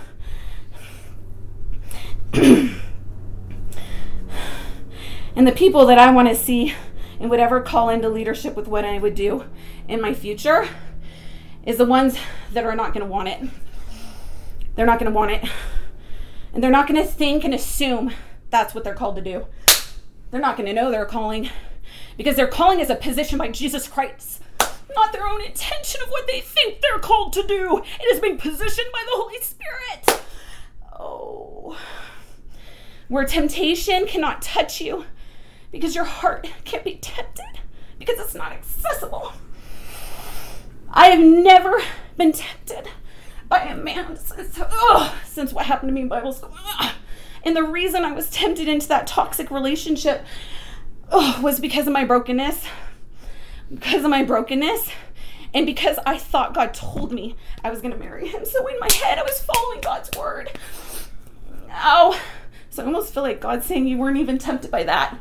and the people that I want to see and would ever call into leadership with what I would do in my future is the ones that are not going to want it. They're not going to want it. And they're not going to think and assume that's what they're called to do. They're not going to know their calling because their calling is a position by Jesus Christ, not their own intention of what they think they're called to do. It is being positioned by the Holy Spirit. Oh. Where temptation cannot touch you because your heart can't be tempted because it's not accessible. I have never been tempted by a man since, since what happened to me in Bible school. And the reason I was tempted into that toxic relationship ugh, was because of my brokenness. Because of my brokenness. And because I thought God told me I was going to marry him. So in my head, I was following God's word. Oh, so I almost feel like God's saying you weren't even tempted by that.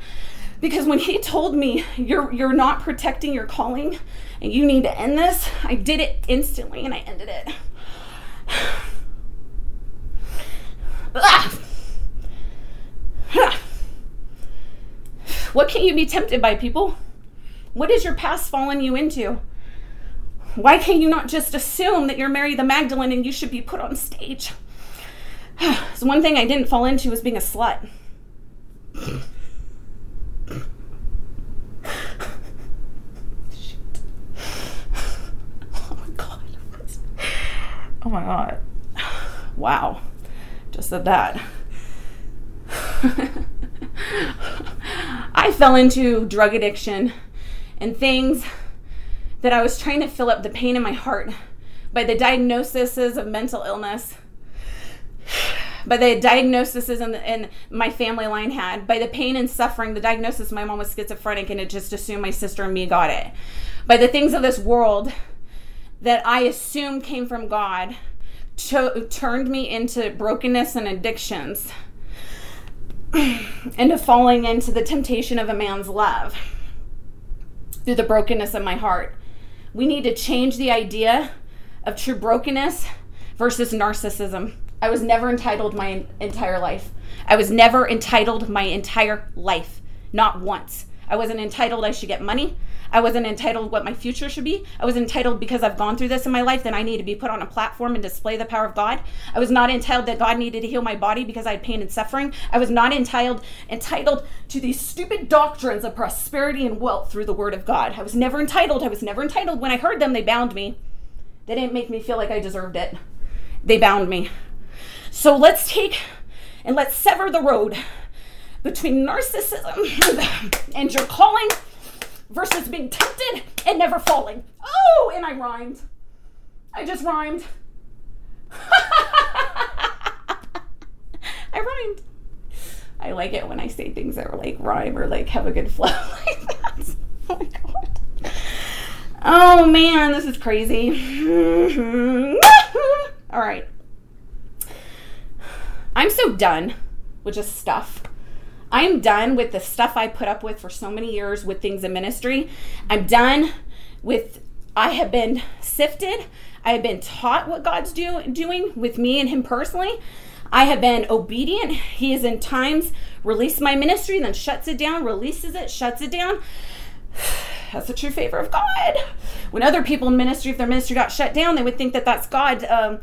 Because when he told me you're you're not protecting your calling and you need to end this, I did it instantly and I ended it. Ah. Ah. What can you be tempted by, people? What has your past fallen you into? Why can't you not just assume that you're Mary the Magdalene and you should be put on stage? so one thing I didn't fall into was being a slut. oh my god. Oh my god. Wow. Just said that. I fell into drug addiction and things that I was trying to fill up the pain in my heart by the diagnoses of mental illness, by the diagnoses in, the, in my family line had, by the pain and suffering, the diagnosis my mom was schizophrenic and it just assumed my sister and me got it, by the things of this world that I assumed came from God, cho- turned me into brokenness and addictions into falling into the temptation of a man's love through the brokenness of my heart. We need to change the idea of true brokenness versus narcissism. I was never entitled my entire life. I was never entitled my entire life. Not once. I wasn't entitled I should get money. I wasn't entitled what my future should be. I was entitled because I've gone through this in my life, then I need to be put on a platform and display the power of God. I was not entitled that God needed to heal my body because I had pain and suffering. I was not entitled entitled to these stupid doctrines of prosperity and wealth through the word of God. I was never entitled. I was never entitled. When I heard them, they bound me. They didn't make me feel like I deserved it. They bound me. So let's take and let's sever the road between narcissism and your calling versus being tempted and never falling. Oh, and I rhymed. I just rhymed. I rhymed. I like it when I say things that are like rhyme or like have a good flow like that. Oh my god. Oh man, this is crazy. All right. I'm so done with just stuff. I'm done with the stuff I put up with for so many years with things in ministry. I'm done with, I have been sifted. I have been taught what God's do, doing with me and Him personally. I have been obedient. He has in times released my ministry, then shuts it down, releases it, shuts it down. That's a true favor of God. When other people in ministry, if their ministry got shut down, they would think that that's God um,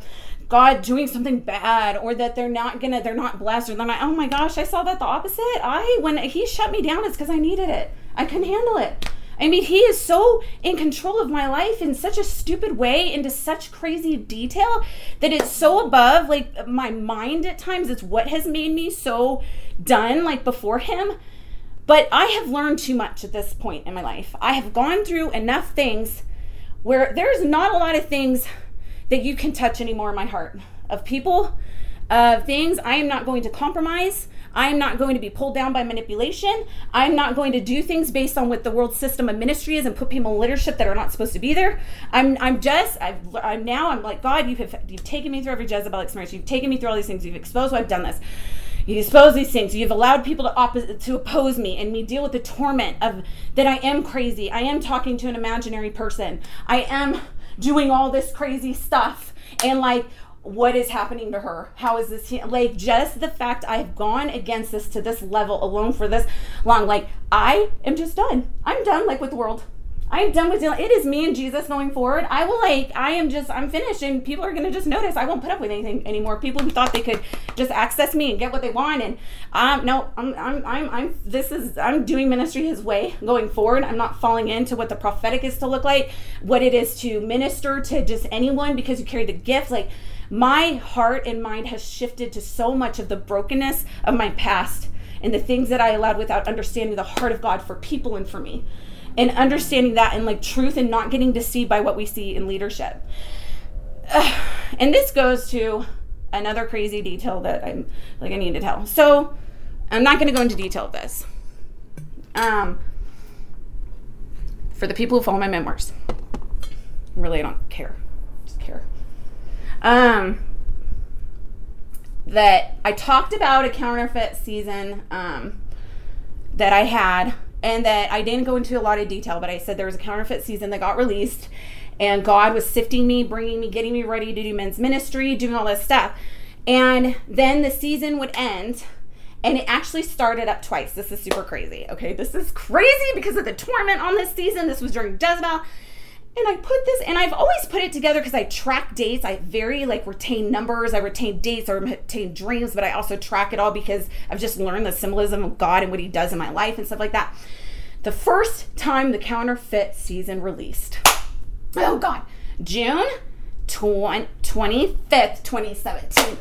God doing something bad or that they're not gonna they're not blessed or they're not oh my gosh I saw that the opposite. I when he shut me down it's because I needed it. I couldn't handle it. I mean he is so in control of my life in such a stupid way into such crazy detail that it's so above like my mind at times. It's what has made me so done like before him. But I have learned too much at this point in my life. I have gone through enough things where there's not a lot of things that you can touch anymore in my heart of people, of things. I am not going to compromise. I am not going to be pulled down by manipulation. I'm not going to do things based on what the world system of ministry is and put people in leadership that are not supposed to be there. I'm, I'm just, I've, I'm now, I'm like, God, you have, you've taken me through every Jezebel experience. You've taken me through all these things. You've exposed, I've done this. you expose these things. You've allowed people to oppos- to oppose me and me deal with the torment of that I am crazy. I am talking to an imaginary person. I am doing all this crazy stuff. And like what is happening to her? How is this like just the fact i've gone against this to this level alone for this long like i am just done. I'm done like with the world I'm done with dealing. It is me and Jesus going forward. I will like. I am just. I'm finished, and people are gonna just notice. I won't put up with anything anymore. People who thought they could just access me and get what they want, and um, no, I'm, I'm, I'm, I'm. This is. I'm doing ministry His way going forward. I'm not falling into what the prophetic is to look like, what it is to minister to just anyone because you carry the gift. Like my heart and mind has shifted to so much of the brokenness of my past and the things that I allowed without understanding the heart of God for people and for me and understanding that and like truth and not getting deceived by what we see in leadership. And this goes to another crazy detail that I'm like I need to tell. So I'm not going to go into detail of this. Um, for the people who follow my memoirs, really I don't care. Just care. Um, that I talked about a counterfeit season um, that I had and that I didn't go into a lot of detail, but I said there was a counterfeit season that got released, and God was sifting me, bringing me, getting me ready to do men's ministry, doing all this stuff. And then the season would end, and it actually started up twice. This is super crazy. Okay, this is crazy because of the torment on this season. This was during Jezebel and I put this, and I've always put it together because I track dates. I very like retain numbers, I retain dates, I retain dreams, but I also track it all because I've just learned the symbolism of God and what He does in my life and stuff like that. The first time the counterfeit season released, oh God, June 20, 25th, 2017.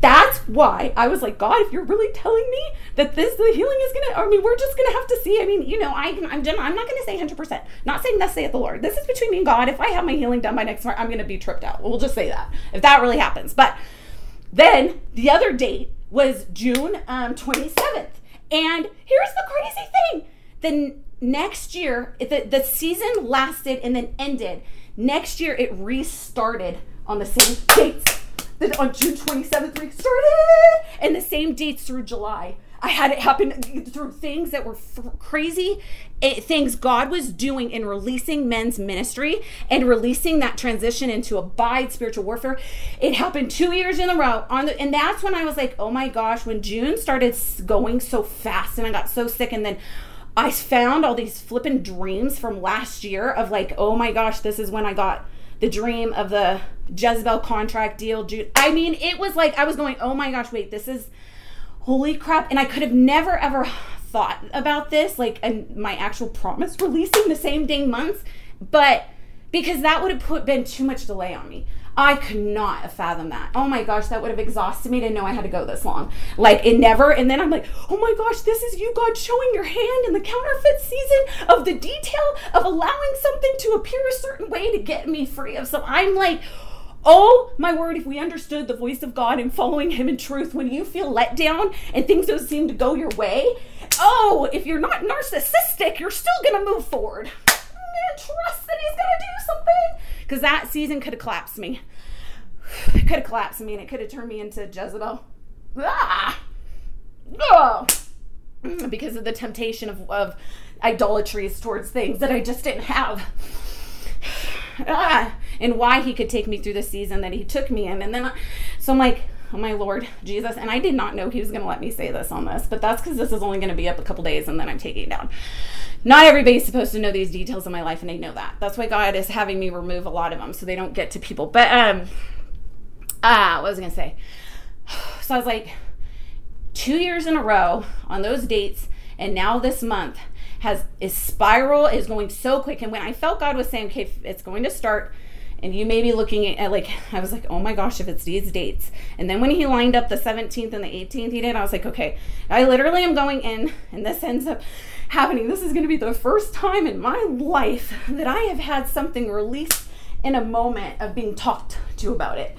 That's why I was like, God, if you're really telling me that this the healing is gonna, I mean, we're just gonna have to see. I mean, you know, I, I'm I'm not gonna say 100. percent Not saying thus saith the Lord. This is between me and God. If I have my healing done by next month, I'm gonna be tripped out. We'll just say that if that really happens. But then the other date was June um, 27th, and here's the crazy thing: the next year, the the season lasted and then ended. Next year, it restarted on the same dates then on June 27th, we started, and the same dates through July. I had it happen through things that were f- crazy it, things God was doing in releasing men's ministry and releasing that transition into abide spiritual warfare. It happened two years in a row on the, and that's when I was like, oh my gosh, when June started going so fast and I got so sick, and then I found all these flipping dreams from last year of like, oh my gosh, this is when I got the dream of the Jezebel contract deal. I mean, it was like I was going, oh my gosh, wait, this is holy crap. And I could have never ever thought about this, like and my actual promise releasing the same dang months, but because that would have put been too much delay on me. I could not have fathomed that. Oh my gosh, that would have exhausted me to know I had to go this long. Like it never. And then I'm like, oh my gosh, this is you, God, showing your hand in the counterfeit season of the detail of allowing something to appear a certain way to get me free of some. I'm like, Oh my word, if we understood the voice of God and following Him in truth, when you feel let down and things don't seem to go your way, oh, if you're not narcissistic, you're still gonna move forward. Trust that He's gonna do something. Because that season could have collapsed me. It could have collapsed me and it could have turned me into Jezebel. Ah! Oh! Because of the temptation of, of idolatries towards things that I just didn't have. Ah! and why he could take me through the season that he took me in. And then, I, so I'm like, oh my Lord Jesus. And I did not know he was going to let me say this on this, but that's because this is only going to be up a couple days and then I'm taking it down. Not everybody's supposed to know these details of my life, and they know that. That's why God is having me remove a lot of them so they don't get to people. But, um, ah, what was I to say? So I was like, two years in a row on those dates, and now this month has is spiral is going so quick. And when I felt God was saying, okay, it's going to start and you may be looking at like i was like oh my gosh if it's these dates and then when he lined up the 17th and the 18th he did i was like okay i literally am going in and this ends up happening this is going to be the first time in my life that i have had something released in a moment of being talked to about it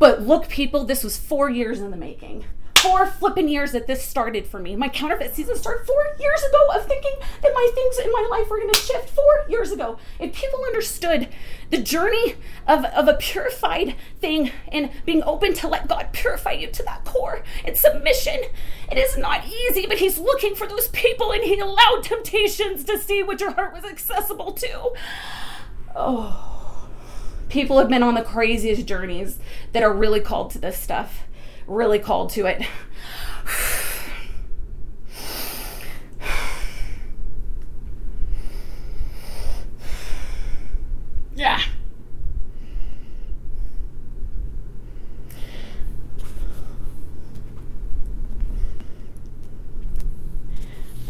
but look people this was four years in the making four flipping years that this started for me. My counterfeit season started four years ago of thinking that my things in my life were going to shift four years ago. If people understood the journey of, of a purified thing and being open to let God purify you to that core and submission, it is not easy, but He's looking for those people and He allowed temptations to see what your heart was accessible to. Oh, people have been on the craziest journeys that are really called to this stuff really called to it. yeah.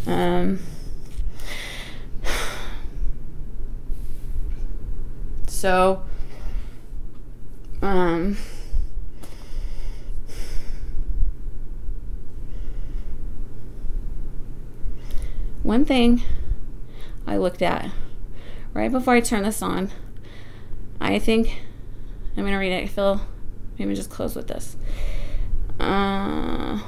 Um, so, um, one thing I looked at right before I turn this on, I think I'm going to read it. I feel maybe just close with this. Uh,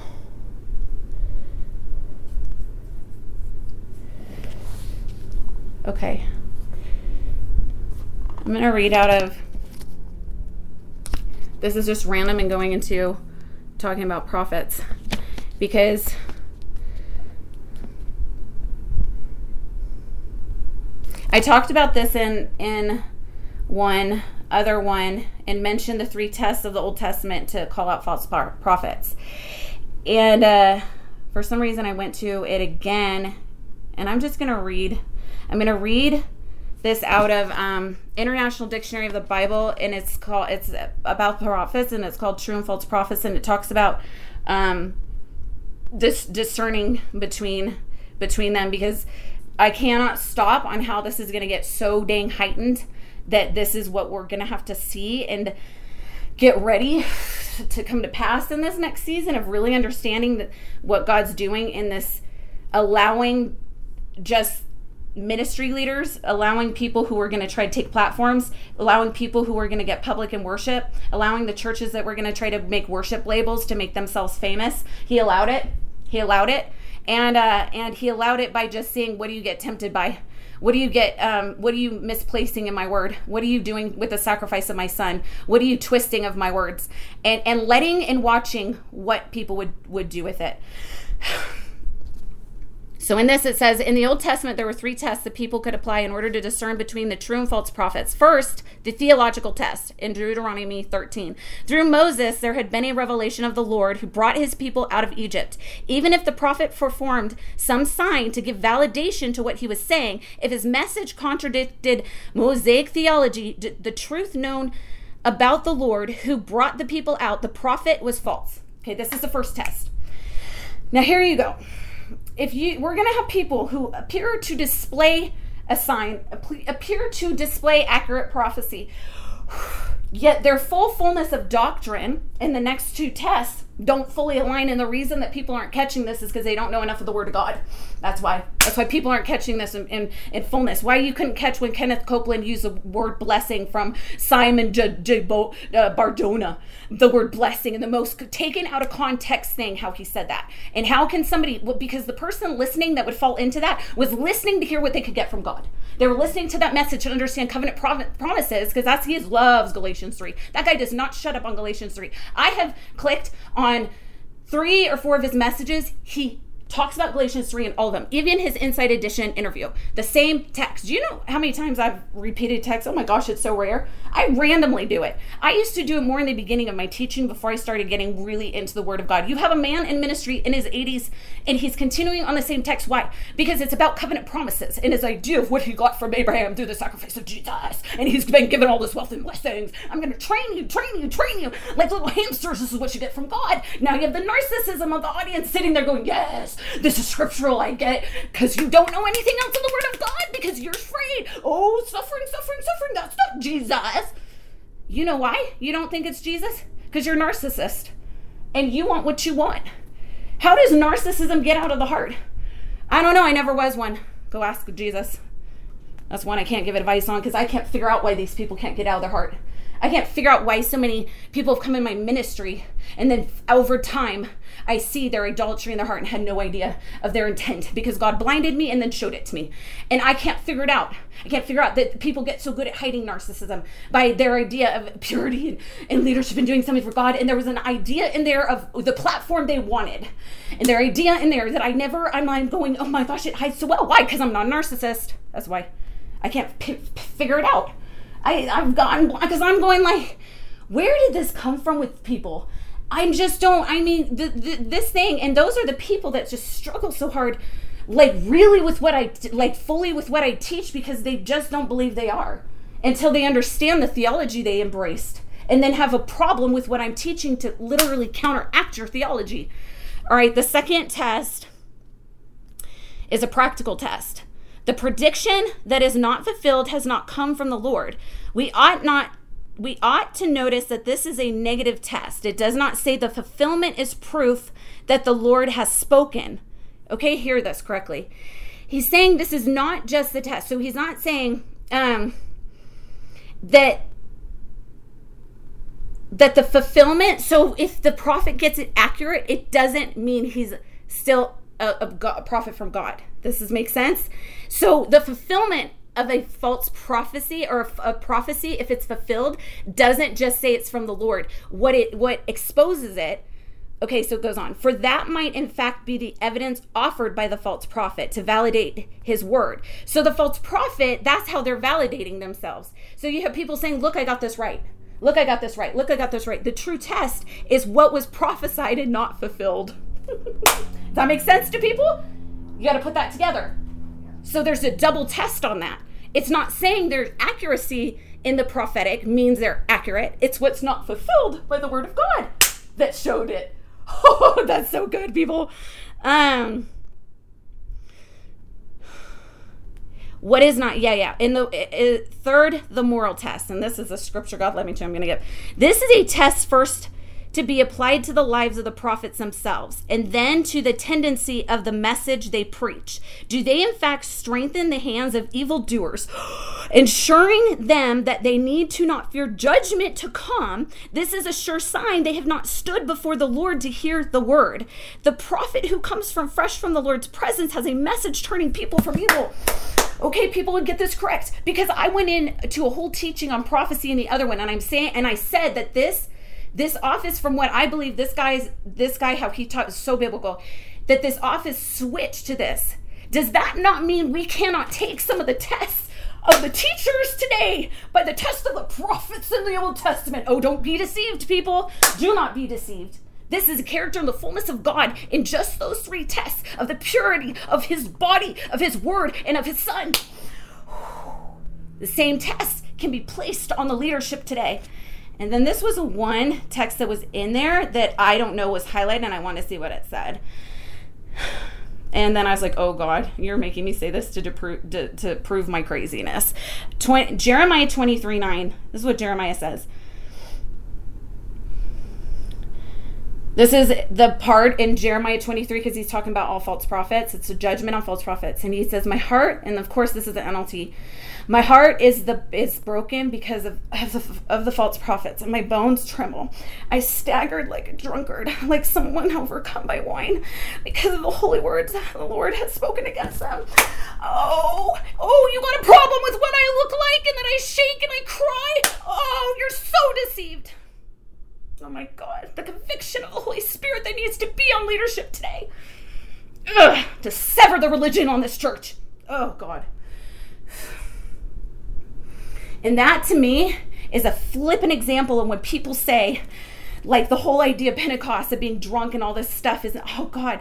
okay. I'm going to read out of. This is just random and going into talking about prophets because I talked about this in in one other one and mentioned the three tests of the Old Testament to call out false prophets. And uh, for some reason, I went to it again, and I'm just going to read. I'm going to read this out of um, International Dictionary of the Bible, and it's called it's about prophets, and it's called True and False Prophets, and it talks about um, this discerning between between them because I cannot stop on how this is going to get so dang heightened that this is what we're going to have to see and get ready to come to pass in this next season of really understanding that what God's doing in this allowing just ministry leaders, allowing people who are going to try to take platforms, allowing people who are going to get public in worship, allowing the churches that were going to try to make worship labels to make themselves famous. He allowed it. He allowed it and uh, and he allowed it by just saying, "What do you get tempted by? What do you get? Um, what are you misplacing in my word? What are you doing with the sacrifice of my son? What are you twisting of my words?" And and letting and watching what people would would do with it. So in this, it says in the Old Testament, there were three tests that people could apply in order to discern between the true and false prophets. First, the theological test in Deuteronomy 13. Through Moses, there had been a revelation of the Lord who brought his people out of Egypt. Even if the prophet performed some sign to give validation to what he was saying, if his message contradicted Mosaic theology, the truth known about the Lord who brought the people out, the prophet was false. Okay, this is the first test. Now, here you go if you we're going to have people who appear to display a sign appear to display accurate prophecy. Yet their full fullness of doctrine in the next two tests don't fully align and the reason that people aren't catching this is because they don't know enough of the word of god. That's why. That's why people aren't catching this in, in, in fullness. Why you couldn't catch when kenneth copeland used the word blessing from simon J- J- Bo- uh, Barjona. The word blessing and the most taken out of context thing how he said that. And how can somebody well, because the person listening that would fall into that was listening to hear what they could get from god. They were listening to that message to understand covenant promises because that's he loves galatians 3 that guy does not shut up on galatians 3 i have clicked on three or four of his messages, he talks about Galatians 3 in all of them, even his Inside Edition interview. The same text. Do you know how many times I've repeated text? Oh my gosh, it's so rare. I randomly do it. I used to do it more in the beginning of my teaching before I started getting really into the Word of God. You have a man in ministry in his 80s and he's continuing on the same text. Why? Because it's about covenant promises and his idea of what he got from Abraham through the sacrifice of Jesus. And he's been given all this wealth and blessings. I'm going to train you, train you, train you. Like little hamsters, this is what you get from God. Now you have the narcissism of the audience sitting there going, Yes, this is scriptural. I get because you don't know anything else in the Word of God because you're afraid. Oh, suffering, suffering, suffering. That's not Jesus. You know why you don't think it's Jesus? Because you're narcissist and you want what you want. How does narcissism get out of the heart? I don't know. I never was one. Go ask Jesus. That's one I can't give advice on because I can't figure out why these people can't get out of their heart. I can't figure out why so many people have come in my ministry and then over time I see their idolatry in their heart and had no idea of their intent because God blinded me and then showed it to me. And I can't figure it out. I can't figure out that people get so good at hiding narcissism by their idea of purity and, and leadership and doing something for God. And there was an idea in there of the platform they wanted. And their idea in there that I never, I'm, going, oh my gosh, it hides so well. Why? Because I'm not a narcissist. That's why I can't p- p- figure it out. I, I've gone, because I'm going like, where did this come from with people? I just don't. I mean, the, the, this thing, and those are the people that just struggle so hard, like really with what I like fully with what I teach because they just don't believe they are until they understand the theology they embraced, and then have a problem with what I'm teaching to literally counteract your theology. All right, the second test is a practical test. The prediction that is not fulfilled has not come from the Lord. We ought not we ought to notice that this is a negative test. It does not say the fulfillment is proof that the Lord has spoken. Okay, hear this correctly. He's saying this is not just the test. So he's not saying um, that that the fulfillment. So if the prophet gets it accurate, it doesn't mean he's still a, a, God, a prophet from God. This does make sense. So the fulfillment of a false prophecy or a prophecy if it's fulfilled doesn't just say it's from the lord. What it what exposes it okay so it goes on. For that might in fact be the evidence offered by the false prophet to validate his word. So the false prophet that's how they're validating themselves. So you have people saying look i got this right. Look i got this right. Look i got this right. The true test is what was prophesied and not fulfilled. Does that make sense to people? You got to put that together so there's a double test on that. It's not saying there's accuracy in the prophetic means they're accurate. It's what's not fulfilled by the word of God that showed it. Oh, that's so good, people. Um what is not yeah yeah in the uh, third the moral test and this is a scripture god let me to i'm gonna get this is a test first to be applied to the lives of the prophets themselves and then to the tendency of the message they preach. Do they, in fact, strengthen the hands of evildoers, ensuring them that they need to not fear judgment to come? This is a sure sign they have not stood before the Lord to hear the word. The prophet who comes from fresh from the Lord's presence has a message turning people from evil okay people would get this correct because i went in to a whole teaching on prophecy in the other one and i'm saying and i said that this this office from what i believe this guy's this guy how he taught is so biblical that this office switched to this does that not mean we cannot take some of the tests of the teachers today by the test of the prophets in the old testament oh don't be deceived people do not be deceived this is a character in the fullness of God in just those three tests of the purity of his body, of his word, and of his son. The same test can be placed on the leadership today. And then this was one text that was in there that I don't know was highlighted, and I want to see what it said. And then I was like, "Oh God, you're making me say this to to, to prove my craziness." 20, Jeremiah twenty three nine. This is what Jeremiah says. This is the part in Jeremiah 23 because he's talking about all false prophets. It's a judgment on false prophets. And he says, My heart, and of course, this is the NLT, my heart is the is broken because of, of the, of the false prophets, and my bones tremble. I staggered like a drunkard, like someone overcome by wine, because of the holy words the Lord has spoken against them. Oh, oh, you got a problem with what I look like, and then I shake and I cry. Oh, you're so deceived. Oh my God, the conviction of the Holy Spirit that needs to be on leadership today. Ugh, to sever the religion on this church. Oh God. And that to me is a flippant example of when people say, like the whole idea of Pentecost of being drunk and all this stuff is, oh God,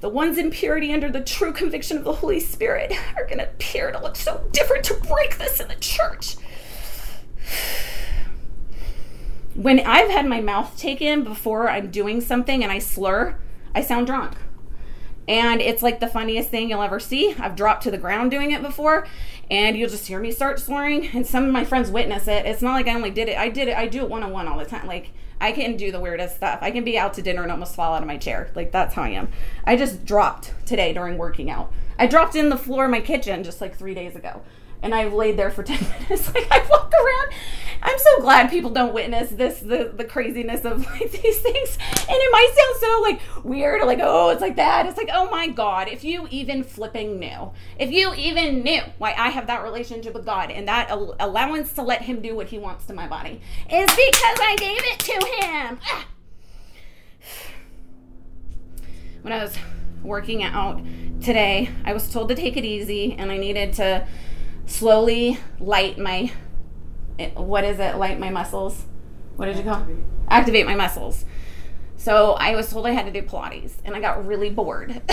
the ones in purity under the true conviction of the Holy Spirit are to appear to look so different to break this in the church. When I've had my mouth taken before I'm doing something and I slur, I sound drunk. And it's like the funniest thing you'll ever see. I've dropped to the ground doing it before, and you'll just hear me start slurring. And some of my friends witness it. It's not like I only did it, I did it, I do it one on one all the time. Like, I can do the weirdest stuff. I can be out to dinner and almost fall out of my chair. Like, that's how I am. I just dropped today during working out. I dropped in the floor of my kitchen just like three days ago and I've laid there for 10 minutes. Like I walk around, I'm so glad people don't witness this the, the craziness of like these things. And it might sound so like weird like, oh, it's like that. It's like, oh my God, if you even flipping knew, if you even knew why I have that relationship with God and that al- allowance to let him do what he wants to my body is because I gave it to him. Ah. When I was working out today, I was told to take it easy and I needed to slowly light my what is it? Light my muscles. What did you call? Activate. Activate my muscles. So I was told I had to do Pilates, and I got really bored.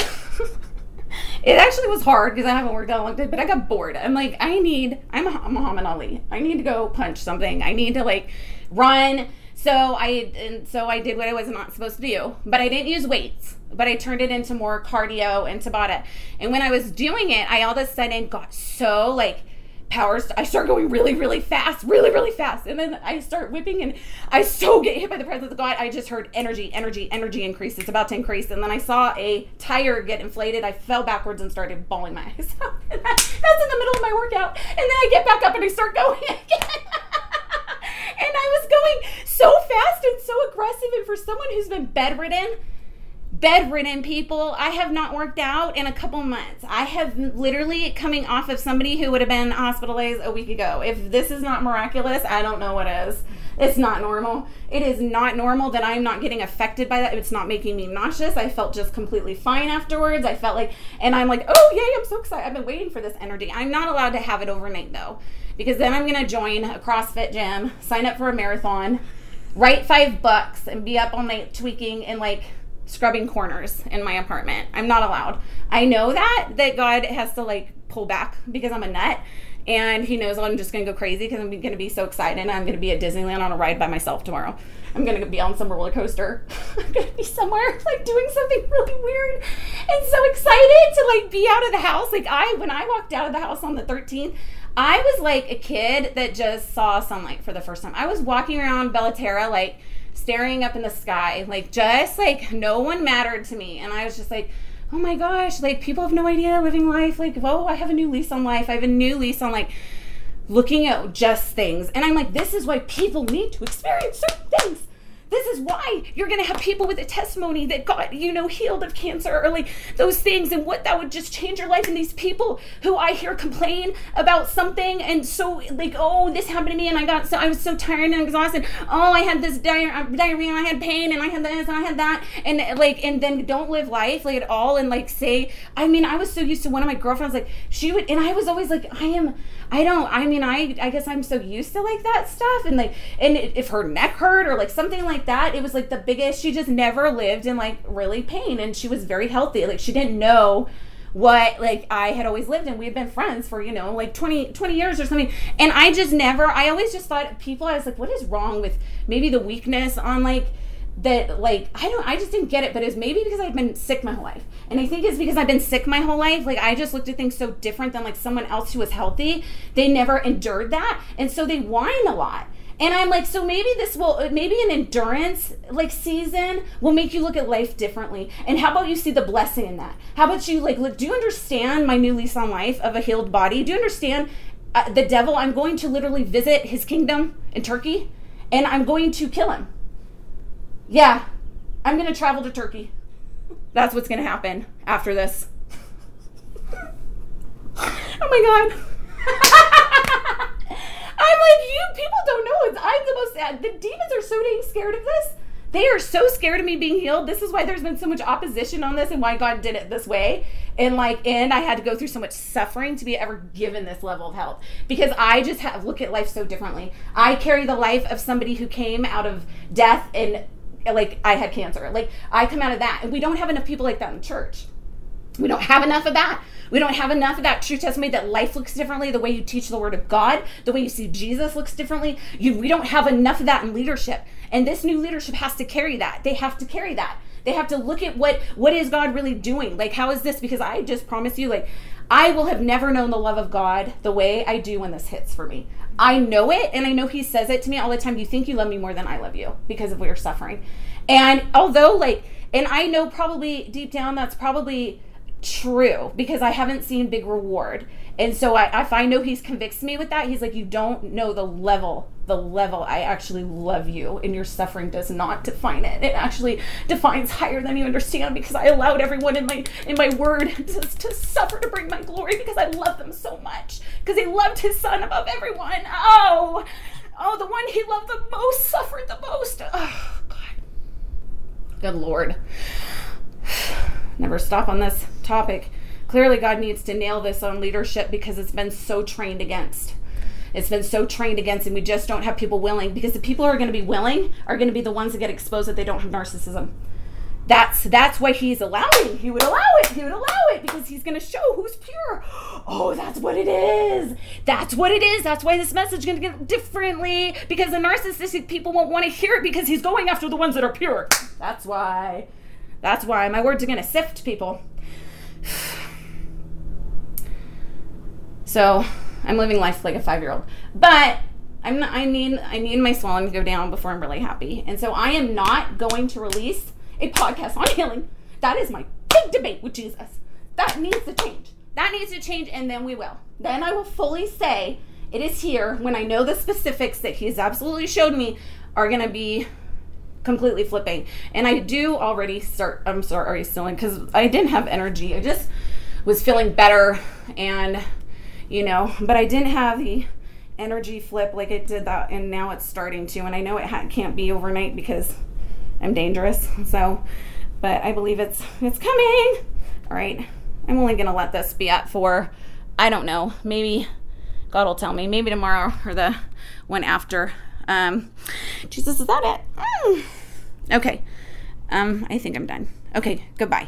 it actually was hard because I haven't worked out long time, but I got bored. I'm like, I need. I'm a Muhammad Ali. I need to go punch something. I need to like run. So I and so I did what I was not supposed to do, but I didn't use weights. But I turned it into more cardio and Tabata. And when I was doing it, I all of a sudden got so like powers i start going really really fast really really fast. And then i start whipping and i so get hit by the presence of god i just heard energy energy energy increase. It's about to increase. And then i saw a tire get inflated. I fell backwards and started bawling my eyes out. That, that's in the middle of my workout. And then i get back up and i start going again. And i was going so fast and so aggressive. And for someone who's been bedridden bedridden people. I have not worked out in a couple months. I have literally coming off of somebody who would have been hospitalized a week ago. If this is not miraculous, I don't know what is. It's not normal. It is not normal that I'm not getting affected by that. It's not making me nauseous. I felt just completely fine afterwards. I felt like, and I'm like, oh, yay, I'm so excited. I've been waiting for this energy. I'm not allowed to have it overnight though, because then I'm going to join a CrossFit gym, sign up for a marathon, write five bucks, and be up all night tweaking and like scrubbing corners in my apartment. I'm not allowed. I know that that God has to like pull back because I'm a nut and he knows I'm just going to go crazy because I'm going to be so excited. I'm going to be at Disneyland on a ride by myself tomorrow. I'm going to be on some roller coaster. I'm going to be somewhere like doing something really weird and so excited to like be out of the house. Like I when I walked out of the house on the 13th, I was like a kid that just saw sunlight for the first time. I was walking around Bellaterra like staring up in the sky, like just like no one mattered to me. And I was just like, oh my gosh, like people have no idea living life. Like, whoa, I have a new lease on life. I have a new lease on like looking at just things. And I'm like, this is why people need to experience certain things this is why you're going to have people with a testimony that got, you know, healed of cancer early, those things and what that would just change your life. And these people who I hear complain about something and so like, oh, this happened to me and I got so, I was so tired and exhausted. Oh, I had this uh, diarrhea and I had pain and I had this and I had that. And like, and then don't live life like at all and like say, I mean, I was so used to one of my girlfriends, like she would, and I was always like, I am, I don't, I mean, I, I guess I'm so used to like that stuff. And like, and if her neck hurt or like something like that. It was like the biggest. She just never lived in like really pain, and she was very healthy. Like she didn't know what like I had always lived in. We had been friends for, you know, like 20, 20 years or something. And I just never, I always just thought people, I was like, what is wrong with maybe the weakness on like, that like I don't I just didn't get it, but it's maybe because I've been sick my whole life. And I think it's because I've been sick my whole life. Like I just looked at things so different than like someone else who was healthy. They never endured that. And so they whine a lot. And I'm like, so maybe this will, maybe an endurance like season will make you look at life differently. And how about you see the blessing in that? How about you like, look, do you understand my new lease on life of a healed body? Do you understand uh, the devil? I'm going to literally visit his kingdom in Turkey and I'm going to kill him. Yeah, I'm going to travel to Turkey. That's what's going to happen after this. oh my God. I'm like, you people don't know. It's, I'm the most. Uh, the demons are so dang scared of this. They are so scared of me being healed. This is why there's been so much opposition on this and why God did it this way. And like, and I had to go through so much suffering to be ever given this level of health because I just have look at life so differently. I carry the life of somebody who came out of death and like I had cancer. Like I come out of that, and we don't have enough people like that in church. We don't have enough of that. We don't have enough of that true testimony that life looks differently, the way you teach the word of God, the way you see Jesus looks differently. You, we don't have enough of that in leadership. And this new leadership has to carry that. They have to carry that. They have to look at what what is God really doing? Like how is this because I just promise you like I will have never known the love of God the way I do when this hits for me. I know it and I know he says it to me all the time. You think you love me more than I love you because of what you're suffering. And although like and I know probably deep down that's probably true because I haven't seen big reward. And so I, if I know he's convicts me with that, he's like, you don't know the level, the level I actually love you, and your suffering does not define it. It actually defines higher than you understand because I allowed everyone in my in my word to, to suffer to bring my glory because I love them so much because he loved his son above everyone. Oh, oh, the one he loved the most suffered the most. Oh God, good Lord. Never stop on this topic. Clearly, God needs to nail this on leadership because it's been so trained against. It's been so trained against, and we just don't have people willing because the people who are going to be willing are going to be the ones that get exposed that they don't have narcissism. That's that's what he's allowing. He would allow it. He would allow it because he's going to show who's pure. Oh, that's what it is. That's what it is. That's why this message is going to get differently because the narcissistic people won't want to hear it because he's going after the ones that are pure. That's why. That's why my words are going to sift people. So I'm living life like a five year old. But I'm not, I need I need my swelling to go down before I'm really happy. And so I am not going to release a podcast on healing. That is my big debate with Jesus. That needs to change. That needs to change, and then we will. Then I will fully say it is here when I know the specifics that He has absolutely showed me are going to be completely flipping. And I do already start. I'm sorry, still in, because I didn't have energy. I just was feeling better and you know, but I didn't have the energy flip like it did that, and now it's starting to. And I know it ha- can't be overnight because I'm dangerous. So, but I believe it's it's coming. All right, I'm only gonna let this be at for, I don't know, maybe God will tell me, maybe tomorrow or the one after. Um, Jesus, is that it? Mm. Okay. Um, I think I'm done. Okay, goodbye.